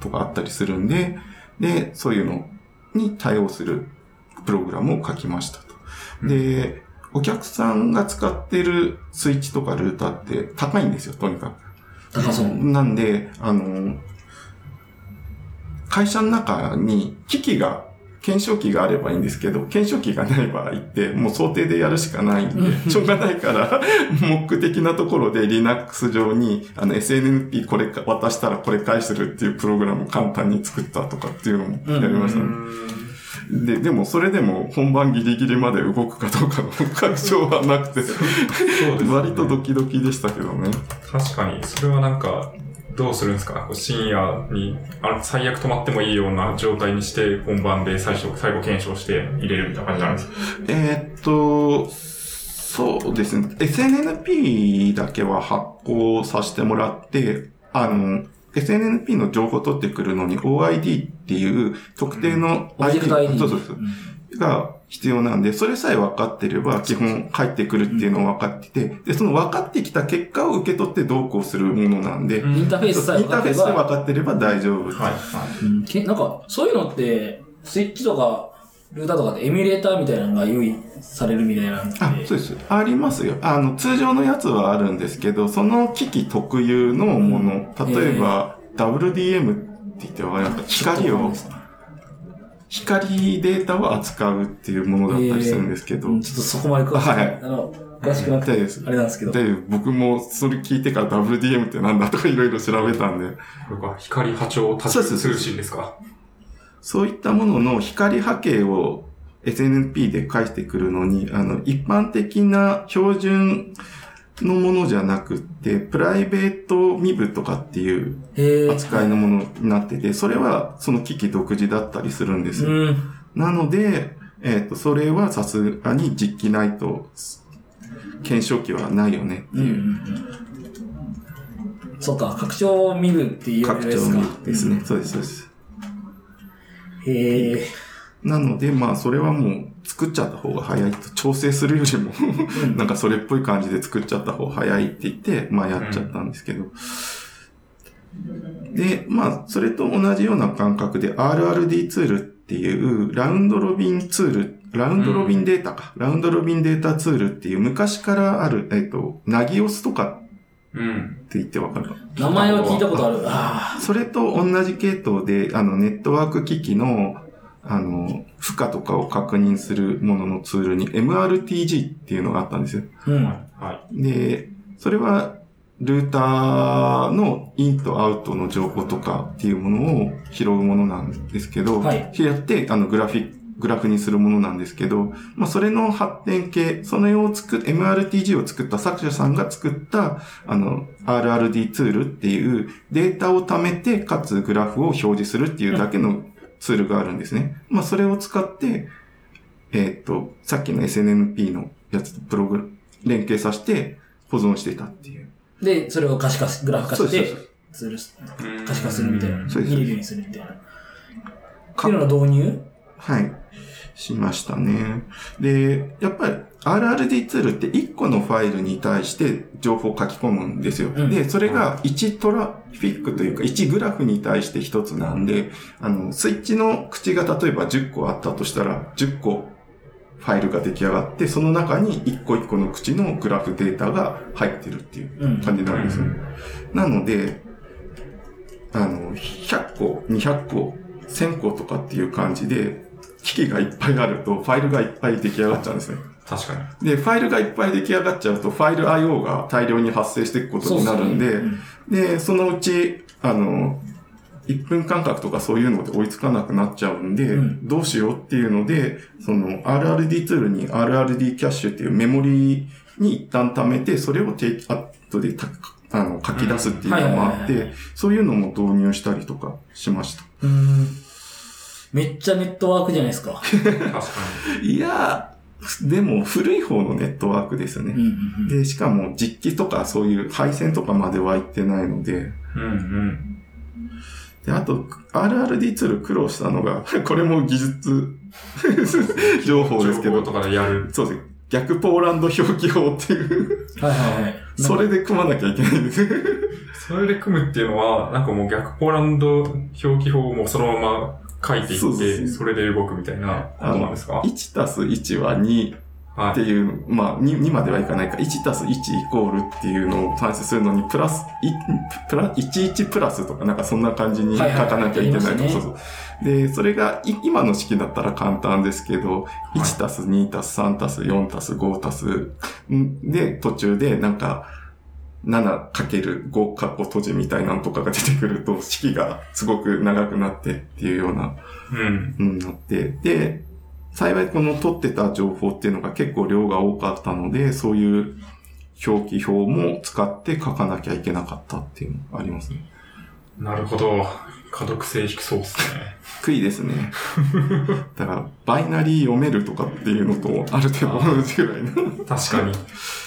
とかあったりするんで、で、そういうのに対応するプログラムを書きましたと。で、お客さんが使ってるスイッチとかルーターって高いんですよ、とにかく。高そう。なんで、あの、会社の中に機器が、検証機があればいいんですけど、検証機がない場合って、もう想定でやるしかないんで、しょうがないから、目的なところで Linux 上に、あの SNNP これか渡したらこれ返するっていうプログラムを簡単に作ったとかっていうのもやりましたね。で、でもそれでも本番ギリギリまで動くかどうかの確証はなくて、ね割とドキドキでしたけどね。確かに、それはなんか、どうするんですか？深夜に、あの、最悪止まってもいいような状態にして、本番で最初、最後検証して入れるみたいな感じなんですか？えーっと、そうですね。SNNP だけは発行させてもらって、あの、SNNP の情報を取ってくるのに OID っていう特定のオブジェクト ID。そうそうそう。が必要なんで、それさえ分かってれば基本返ってくるっていうのを分かってて、で、その分かってきた結果を受け取ってどうこうするものなんで、うんインターフェースさえインターフェースで分ば、かってれば大丈夫。はい。はうんけなんか、そういうのって、スイッチとか、ルーターとかでエミュレーターみたいなのが用意されるみたいなんで。あ、そうです。ありますよ。あの、通常のやつはあるんですけど、その機器特有のもの、うん例えば、WDM って言ってわかりますか光を、光データを扱うっていうものだったりするんですけど、うんちょっとそこまで詳しくない。はい。あの、詳しくなくて、あれなんですけど。で、僕もそれ聞いてから WDM ってなんだとかいろいろ調べたんで、これか、光波長タッそうそうそうチ通信ですか？そういったものの光波形を SNP で返してくるのに、あの、一般的な標準のものじゃなくって、プライベート身分とかっていう。扱いのものになってて、それはその機器独自だったりするんですよ。うん。なので、えっ、と、それはさすがに実機ないと、検証機はないよねってうんうんいううん。そうか、拡張見るっていう拡張ですか。ですね。そうです、そうです。へえ。なので、まあ、それはもう作っちゃった方が早いと、調整するよりも、なんかそれっぽい感じで作っちゃった方が早いって言って、まあやっちゃったんですけど。で、まあ、それと同じような感覚で RRD ツールっていうラウンドロビンツール、ラウンドロビンデータか、ラウンドロビンデータツールっていう昔からある、えっと、ナギオスとかうん。って言ってわかる名前は聞いたことある。あそれと同じ系統で、あの、ネットワーク機器の、あの、負荷とかを確認するもののツールに MRTG っていうのがあったんですよ。あ。うん。はで、それは、ルーターのインとアウトの情報とかっていうものを拾うものなんですけど、はいやって、あの、グラフィック、グラフにするものなんですけど、まあ、それの発展系、そのを作っ、MRTG を作った作者さんが作った、あの、RRD ツールっていうデータを貯めて、かつグラフを表示するっていうだけのツールがあるんですね。まあ、それを使って、えーっと、さっきの SNNP のやつとプログ連携させて保存してたっていう。で、それを可視化し、グラフ化してツール。可視化するみたいな。そうです見れるようにするみたいな。っていうのの導入？はい。しましたね。で、やっぱり RRD ツールって1個のファイルに対して情報を書き込むんですよ。うんで、それが1トラフィックというか1グラフに対して1つなんで、あの、スイッチの口が例えば10個あったとしたら、10個ファイルが出来上がって、その中に1個1個の口のグラフデータが入ってるっていううん。感じなんですよ。なので、あの、100個、200個、1000個とかっていう感じで、機器がいっぱいあると、ファイルがいっぱい出来上がっちゃうんですね。確かに。で、ファイルがいっぱい出来上がっちゃうと、ファイル IO が大量に発生していくことになるんで、そうそうで、そのうち、あの、1分間隔とかそういうので追いつかなくなっちゃうんで、うんどうしようっていうので、その RRD ツールに RRD キャッシュっていうメモリに一旦貯めて、それをテイクアットでたあの書き出すっていうのもあって、そういうのも導入したりとかしました。うん。めっちゃネットワークじゃないですか。確かいやー、でも古い方のネットワークですね。うんうんうん。で、しかも実機とかそういう配線とかまでは行ってないので、に。うんうん。で、あと、RRD ツール苦労したのが、これも技術 情報ですけど、情報とかでやる。そうですね。逆ポーランド表記法っていう、はいはいはい。それで組まなきゃいけないんです。それで組むっていうのは、なんかもう逆ポーランド表記法をもうそのまま書いていって、それで動くみたいなことなんですか？1たす1は2はい。っていう、まあ2、2まではいかないか、1たす1イコールっていうのを算出するのに、プラス、いプラ、11プラスとかなんかそんな感じに書はいはいかなきゃいけないと。ありますねそうそう。で、それがい今の式だったら簡単ですけど、い1たす2たす3たす4たす5たす、んで、途中でなんか、7×5 カッコ閉じみたいなのとかが出てくると、式がすごく長くなってっていうようなうん。うん、なって、で、幸いこの取ってた情報っていうのが結構量が多かったので、そういう表記表も使って書かなきゃいけなかったっていうのがありますね。なるほど。可読性低そうですね。悔いですね。だから、バイナリー読めるとかっていうのとある程度同じぐらいの。確かに。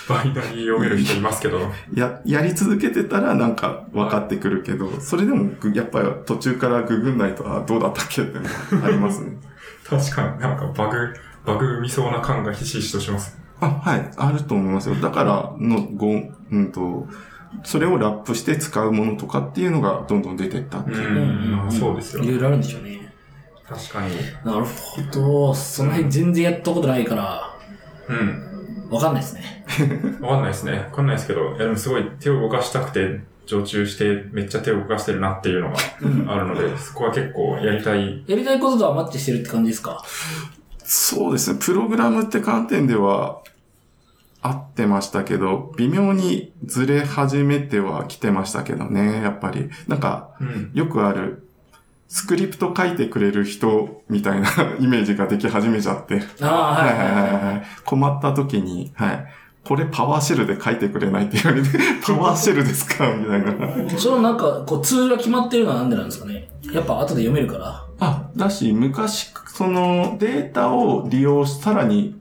バイナリー読める人いますけど。や、やり続けてたらなんか分かってくるけど、それでもぐやっぱり途中からググんないと、あ、どうだったっけってありますね。確かになんかバグ、バグ生みそうな感がひしひしとします。あ、はい、あると思いますよ。だからの、ご、うんと、それをラップして使うものとかっていうのがどんどん出てったってういう。ん。まあそうですよい。ろいろあるんでしょうね。確かに。なるほど。その辺全然やったことないから、うん。わかんないで すね。わかんないですね。わかんないですけど、いやでもすごい手を動かしたくて、常駐してめっちゃ手を動かしてるなっていうのがあるので、そこは結構やりたい。やりたいこととはマッチしてるって感じですか？そうですね。プログラムって観点では合ってましたけど、微妙にずれ始めては来てましたけどね、やっぱり。なんか、うん。よくある、スクリプト書いてくれる人みたいな イメージができ始めちゃって。ああ、はいはいはいはいはい。困った時に、はい。これパワーシェルで書いてくれないって言われて、パワーシェルですか？みたいな。そのなんか、こう、ツールが決まってるのはなんでなんですかね？やっぱ後で読めるから。あ、だし、昔、そのデータを利用し、さらに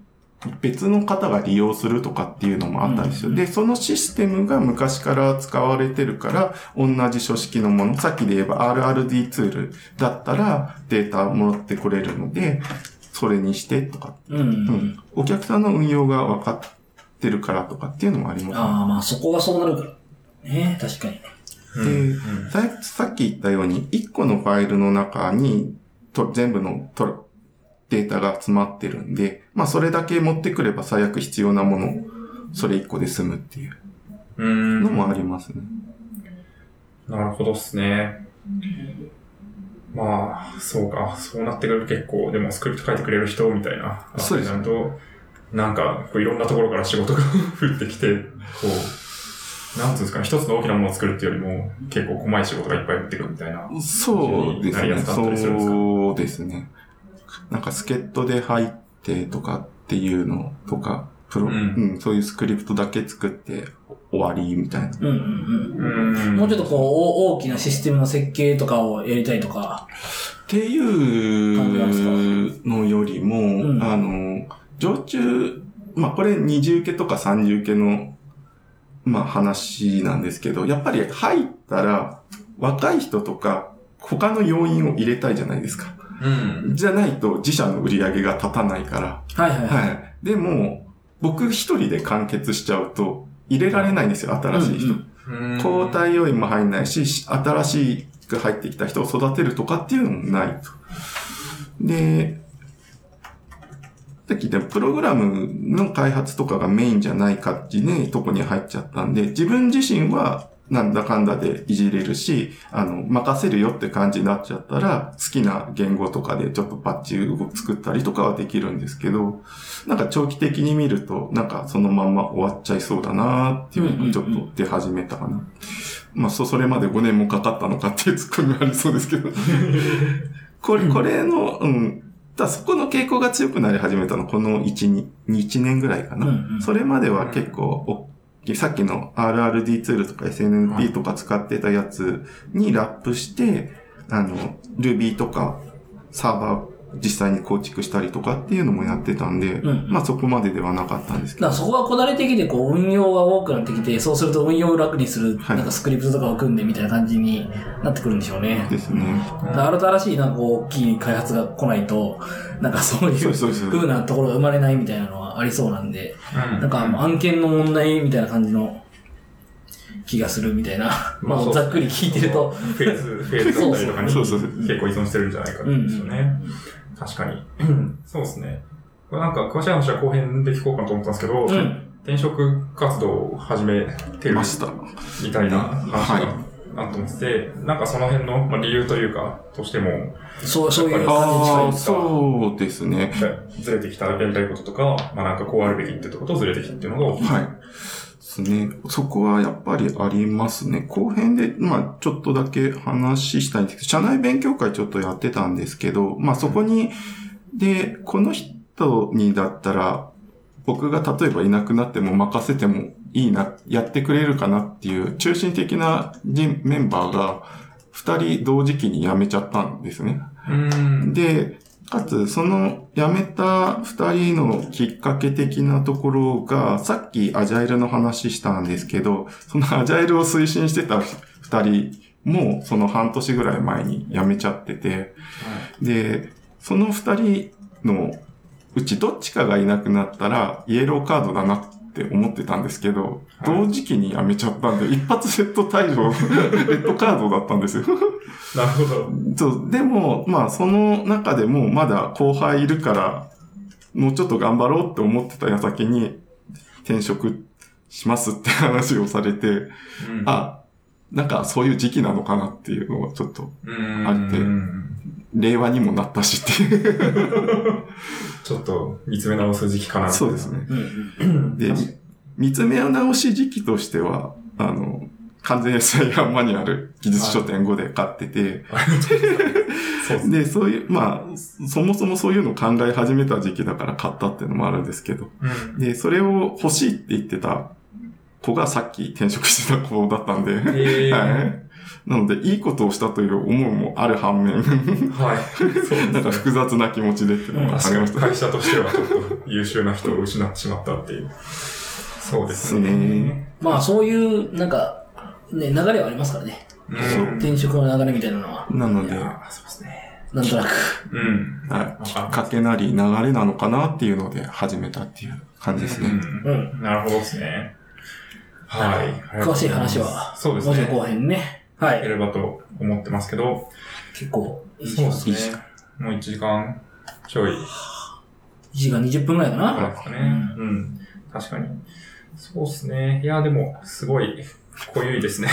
別の方が利用するとかっていうのもあったんですよ。うんで、そのシステムが昔から使われてるから、同じ書式のもの、さっきで言えば RRD ツールだったらデータもらってこれるので、それにしてとか、うん。うん。お客さんの運用が分かってるからとかっていうのもあります、ああ、まあそこがそうなるから。ね確かに。で、ささっき言ったように、1個のファイルの中にと全部のとデータが詰まってるんで、まあそれだけ持ってくれば最悪必要なもの、それ1個で済むっていううん。のもありますね。なるほどっすね。まあ、そうか。そうなってくると結構、でもスクリプト書いてくれる人みたいな。そうですなると、なんか、こういろんなところから仕事が 降ってきて、こう、なんつうんですかね、一つの大きなものを作るっていうよりも、結構細い仕事がいっぱい降ってくるみたいな。そうですね。そうですね。なんか助っ人で入ってとかっていうのとか、プロ、ううんん、そういうスクリプトだけ作って終わりみたいな。うんうんううん。ん。もうちょっとこう、お大きなシステムの設計とかをやりたいとか。っていうのよりも、んあの、常駐、まあこれ二重受けとか三重受けの、まあ話なんですけど、やっぱり入ったら若い人とか他の要因を入れたいじゃないですか。うん。じゃないと自社の売り上げが立たないから。はいはいはい。はい。でも、僕一人で完結しちゃうと入れられないんですよ、新しい人。うんうん交代要員も入んないし、し新しく入ってきた人を育てるとかっていうのもないと。で、さっき言ったプログラムの開発とかがメインじゃない感じね、とこに入っちゃったんで、自分自身はなんだかんだでいじれるし、あの、任せるよって感じになっちゃったら、好きな言語とかでちょっとパッチを作ったりとかはできるんですけど、なんか長期的に見ると、なんかそのまんま終わっちゃいそうだなっていうのがちょっと出始めたかな。まあ、そ、それまで5年もかかったのかっていうツッコミはありそうですけど。これ、これの、うん。だそこの傾向が強くなり始めたの、この1、2、1年ぐらいかな。うんうんそれまでは結構、おさっきの RRD ツールとか SNMP とか使ってたやつにラップして、あの、Ruby とかサーバー実際に構築したりとかっていうのもやってたんで、うんまあそこまでではなかったんですけど。そこがこだれてきて、こう、運用が多くなってきて、そうすると運用を楽にする、はいなんかスクリプトとかを組んでみたいな感じになってくるんでしょうね。ですね。新しい、なんか大きい開発が来ないと、なんかそういう風なところが生まれないみたいなのはありそうなんで、うんなんか案件の問題みたいな感じの気がするみたいな。まあ、ざっくり聞いてると。フェーズ、フェーズだったりとかに結構依存してるんじゃないかとですよね。確かに。そうですね。これなんか詳しい話は後編で聞こうかなと思ったんですけど、うん。転職活動を始めてるました。みたいな話はいがあったと思ってて、なんかその辺のまあ理由というか、としても、そう、そういう感じ。そうですね。ずれてきたやりたいこととか、まあなんかこうあるべきってとことずれてきたっていうのが大きい。はい。ですね。そこはやっぱりありますね。後編で、まあ、ちょっとだけ話したいんですけど、社内勉強会ちょっとやってたんですけど、まあそこに、で、この人にだったら、僕が例えばいなくなっても任せてもいいな、やってくれるかなっていう中心的な人メンバーが二人同時期に辞めちゃったんですね。うん。で、かつ、その辞めた二人のきっかけ的なところが、さっきアジャイルの話したんですけど、そのアジャイルを推進してた二人も、その半年ぐらい前に辞めちゃってて、で、その二人のうちどっちかがいなくなったら、イエローカードだなって思ってたんですけど、同時期に辞めちゃったんで、一発セット退場、レッドカードだったんですよ。なるほど。そう、でも、まあ、その中でもまだ後輩いるから、もうちょっと頑張ろうって思ってた矢先に、転職しますって話をされて、うん、あ、なんかそういう時期なのかなっていうのをちょっと、うん、あって令和にもなったしっていう。ちょっと見つめ直す時期かな。そうですね。うん。で、見つめ直し時期としては、あの、完全 SIR マニュアル技術書店5で買ってて、そうですね。で、そういう、まあ、そもそもそういうのを考え始めた時期だから買ったっていうのもあるんですけど、うん。で、それを欲しいって言ってた子がさっき転職してた子だったんで、えーはい。なので、いいことをしたという思いもある反面、はい。そうですねなんか複雑な気持ちでっていうのがありました。会社としてはちょっと優秀な人を失ってしまったっていう。そうですね。ねまあ、そういう、なんか、ね、流れはありますからね。うん。転職の流れみたいなのは。なので、そうですね。なんとなく。うん。い、きっかけなり流れなのかなっていうので始めたっていう感じですね。うん。うん。なるほどですね。はい。詳しい話は、そうですもちろん後ね。編ね。はい。やればと思ってますけど、結構、いい時そう間ですね。もう1時間ちょい1時間20分くらいかな。からですかね。うん。確かに。そうですね。いや、でも、すごい、濃ゆいですね。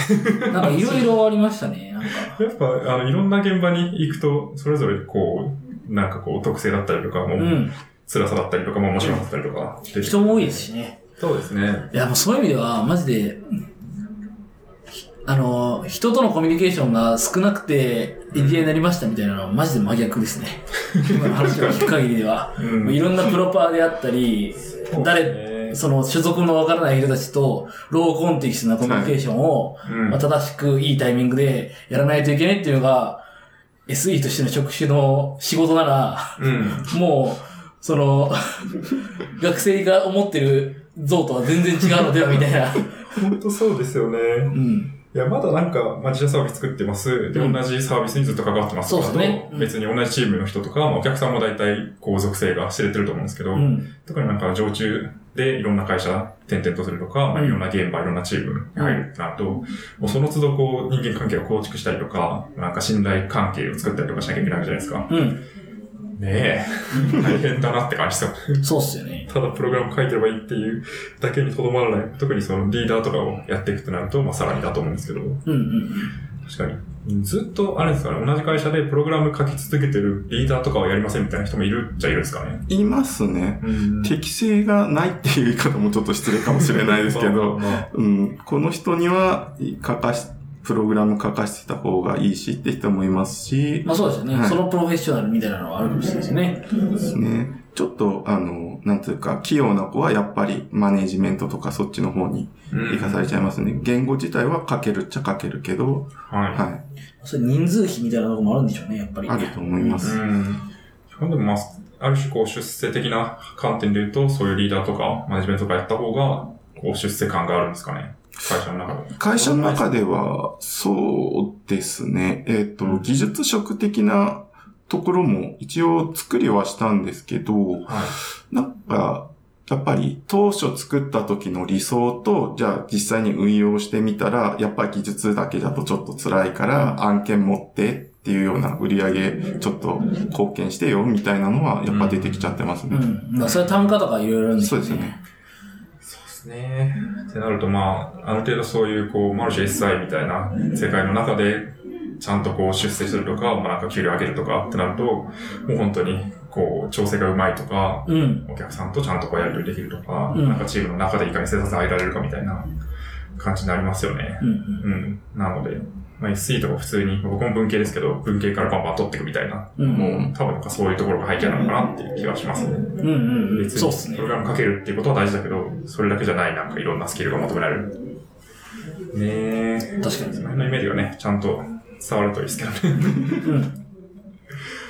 なんかいろいろありましたね。なんか。やっぱ、あの、いろんな現場に行くと、それぞれこう、なんかこう、特性だったりとか、もう、うん。辛さだったりとか、まあ面白かったりとか出てくる人も多いですしね。そうですね。いや、もうそういう意味では、マジで、あの、人とのコミュニケーションが少なくて、エンジニアになりましたみたいなのは、マジで真逆ですね。今の話を聞く限りでは。うんいろんなプロパーであったり、誰、その所属のわからない人たちと、ローコンテキストなコミュニケーションを、うんまあ、正しくいいタイミングでやらないといけないっていうのが、SE としての職種の仕事なら、うん。もう、その、学生が思ってる像とは全然違うのではみたいな。本当そうですよね。うん。いや、まだなんか、まあ、自社サービス作ってます。で、うん。同じサービスにずっと関わってますそうですね。うん。別に同じチームの人とか、まあ、お客さんも大体、こう、属性が知れてると思うんですけど、うん。特になんか常駐でいろんな会社転々とするとか、まあ、うんいろんな現場、いろんなチームに入るってなると、もうその都度こう人間関係を構築したりとか、なんか信頼関係を作ったりとかしなきゃいけないわけじゃないですか。うん。ねえ、大変だなって感じですよ。そうっすよね。ただプログラム書いてればいいっていうだけにとどまらない。特にそのリーダーとかをやっていくとなると、まあさらにだと思うんですけど、うんうん確かに。ずっと、あれですかね、同じ会社でプログラム書き続けてるリーダーとかはやりませんみたいな人もいるっちゃいるんですかね。いますね。うん適性がないっていう言い方もちょっと失礼かもしれないですけど、うん、この人には書かし、プログラム書かせてた方がいいしって人もいますし、まあそうですよね。はいそのプロフェッショナルみたいなのはあるかもしれないですね。ですね。ちょっと、あの、なんていうか、器用な子はやっぱりマネジメントとかそっちの方にうん生かされちゃいますね。言語自体は書けるっちゃ書けるけど、はい。はそれ人数比みたいなところもあるんでしょうね、やっぱり。い、あると思います。うん。でもまあ、ある種こう出世的な観点で言うと、そういうリーダーとかマネジメントとかやった方が、こう出世感があるんですかね。会社の中で。会社の中では、そうですね。えっ、と、技術職的なところも一応作りはしたんですけど、はい。なんか、やっぱり当初作った時の理想と、じゃあ実際に運用してみたら、やっぱり技術だけだとちょっと辛いから、案件持ってっていうような売り上げ、ちょっと貢献してよみたいなのは、やっぱ出てきちゃってますね。うん。まあそれ単価とかいろいろあるんでしょそうですよね。。ですね。ってなるとまあ、ある程度そういうこう、マルチ SI みたいな世界の中で、ちゃんとこう出世するとか、まあなんか給料上げるとかってなると、もう本当にこう、調整がうまいとか、うん。お客さんとちゃんとこうやり取りできるとか、うんなんかチームの中でいかに生産性上げられるかみたいな感じになりますよね。うん。うん。なので、まあ、SE とか普通に、僕も文系ですけど、文系からバンバン取っていくみたいな、うん。もう多分なんかそういうところが背景なのかなっていう気がしますね。うんうんうん。別そうっすねにプロ。グラム書けるっていうことは大事だけど、それだけじゃないなんかいろんなスキルが求められる。ねえ。確かにその辺のイメージがね、ちゃんと伝わるといいですけどね。うん。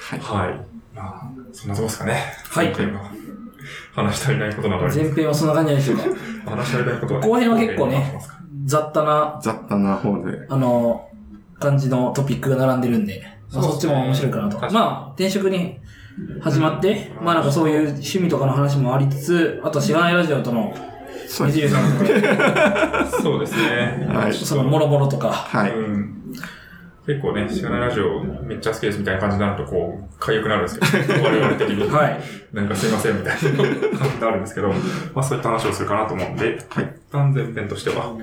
はい。はい。まあ、そんなとこですかね。はい前編は話し足りないことなどあります前編はそんな感じなんでしょうか。話し足りないことは、ね、後編は結構ね雑多な、雑多な方で。あの、感じのトピックが並んでるんで、まあそっちも面白いかなと。確かにまあ、転職に始まって、まあなんかそういう趣味とかの話もありつつ、あとしがないラジオとの、そうです。水流さんの、そうですね。はいそのもろもろとか、はい。うん。結構ね、しがないラジオめっちゃ好きですみたいな感じになると、こう、痒くなるんですけど、我々的に。はい。なんかすいませんみたいな感じがあるんですけど、まあそういった話をするかなと思うんで、はい。一旦前編としては、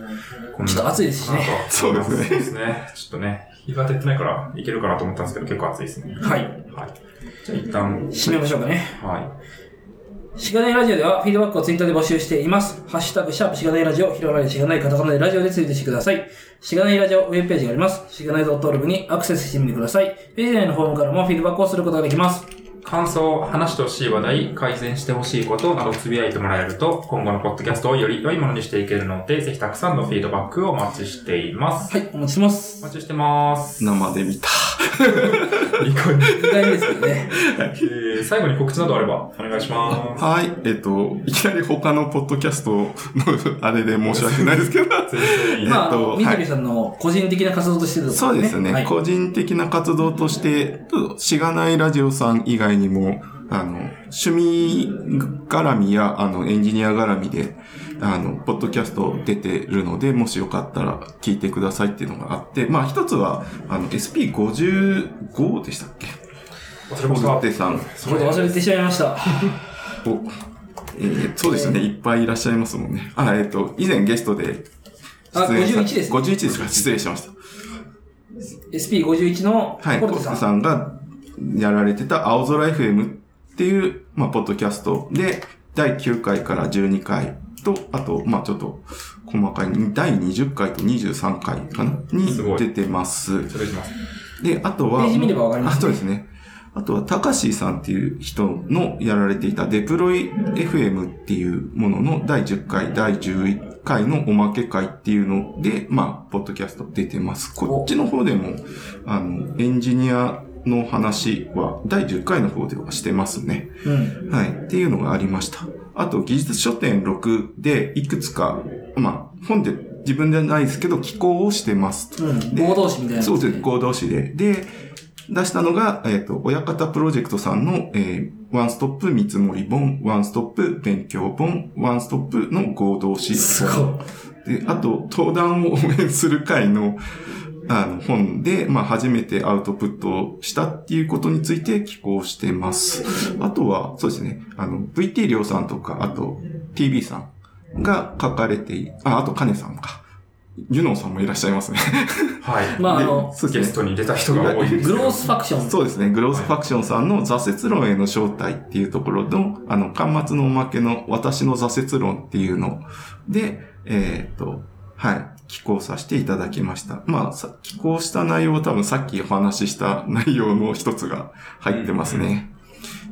ちょっと暑いですしね。そうですねそうですね。ちょっとね、日が出てないからいけるかなと思ったんですけど、結構暑いですね。はい。はい。じゃあ一旦、締めましょうかね。はい。しがないラジオではフィードバックをツイッターで募集しています。ハッシュタグ、シャープしがないラジオ、ひらがなでしがないカタカナでラジオでツイートしてください。しがないラジオウェブページがあります。しがない .org にアクセスしてみてください。ページ内のフォームからもフィードバックをすることができます。感想、話してほしい話題、改善してほしいことなどつぶやいてもらえると、今後のポッドキャストをより良いものにしていけるので、ぜひたくさんのフィードバックをお待ちしています。はい、お待ちしてます。お待ちしてます。生で見た。ニコニコ2回目ですけどね。えー最後に告知などあれば、お願いします。はい。えっと、いきなり他のポッドキャストのあれで申し訳ないですけど。全然いい。まあ、あの、はいみどりさんの個人的な活動としてですそうですね。はい。個人的な活動として、しがないラジオさん以外にも、あの、趣味絡みや、あの、エンジニア絡みで、あの、ポッドキャスト出てるので、もしよかったら聞いてくださいっていうのがあって、まあ一つは、あの、SP55 でしたっけ？忘れました小手さん。ちょっと忘れてしまいました。おえーそうですよね。いっぱいいらっしゃいますもんね。あ、えっ、と、以前ゲストであ出演した。51ですね51ですか？失礼しました。SP51 のはい、コルテ。さんがやられてた青空 FM っていう、まあ、ポッドキャストで、第9回から12回と、あと、まあ、ちょっと、細かい、第20回と23回かな？に出てます。失礼します。で、あとは、ページ見ればわかりますねあ、そうですね。あとは、たかしさんっていう人のやられていたデプロイ FM っていうものの第10回、第11回のおまけ会っていうので、まあ、ポッドキャスト出てます。こっちの方でも、あの、エンジニアの話は第10回の方ではしてますね。うん。はい。っていうのがありました。あと、技術書店6でいくつか、まあ、本で自分ではないですけど、寄稿をしてます。うん。で合同誌みたいな、そうです、合同誌で。で、出したのが、えっ、と、親方プロジェクトさんの、えーワンストップ見積もり本、ワンストップ勉強本、ワンストップの合同誌す本。ごい。で、あと、登壇を応援する会の、あの、本で、まあ、初めてアウトプットをしたっていうことについて寄稿してます。あとは、そうですね、あの、VT りょうさんとか、あと、TV さんが書かれてい、あ、あと、カネさんか。ユノンさんもいらっしゃいますね。はい。まあ、あでの。ゲストに出た人が多い。グロースファクション。そうですね。グロースファクションさんの挫折論への正体っていうところの、あの、端末のおまけの私の挫折論っていうので、えっ、と、はい、寄稿させていただきました。まあ、さ寄稿した内容は多分さっきお話しした内容の一つが入ってますね。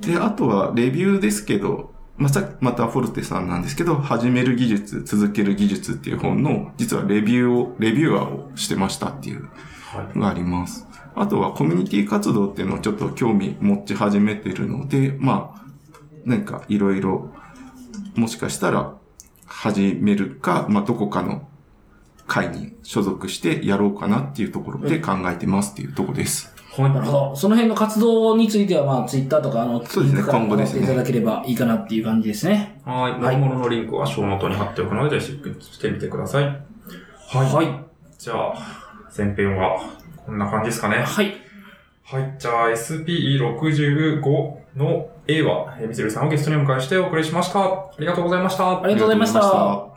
で、あとはレビューですけど、まあ、さまたフォルテさんなんですけど、始める技術、続ける技術っていう本の、実はレビューを、レビュアーをしてましたっていうはい。があります。あとはコミュニティ活動っていうのをちょっと興味持ち始めてるので、まあ、なんかいろいろ、もしかしたら始めるか、まあどこかの会に所属してやろうかなっていうところで考えてますっていうところです。はい。なるほど。その辺の活動については、まあ、ツイッターとか、あの、そうですね今後ですねいただければいいかなっていう感じですね。はい。はいもろもろのリンクはショーノートに貼っておくので、ぜひチェックしてみてください。はい。はい。じゃあ、前編はこんな感じですかね。はい。はい。じゃあ、 SP65 の A は、えーみつるさんをゲストにお迎えしてお送りしました。ありがとうございました。ありがとうございました。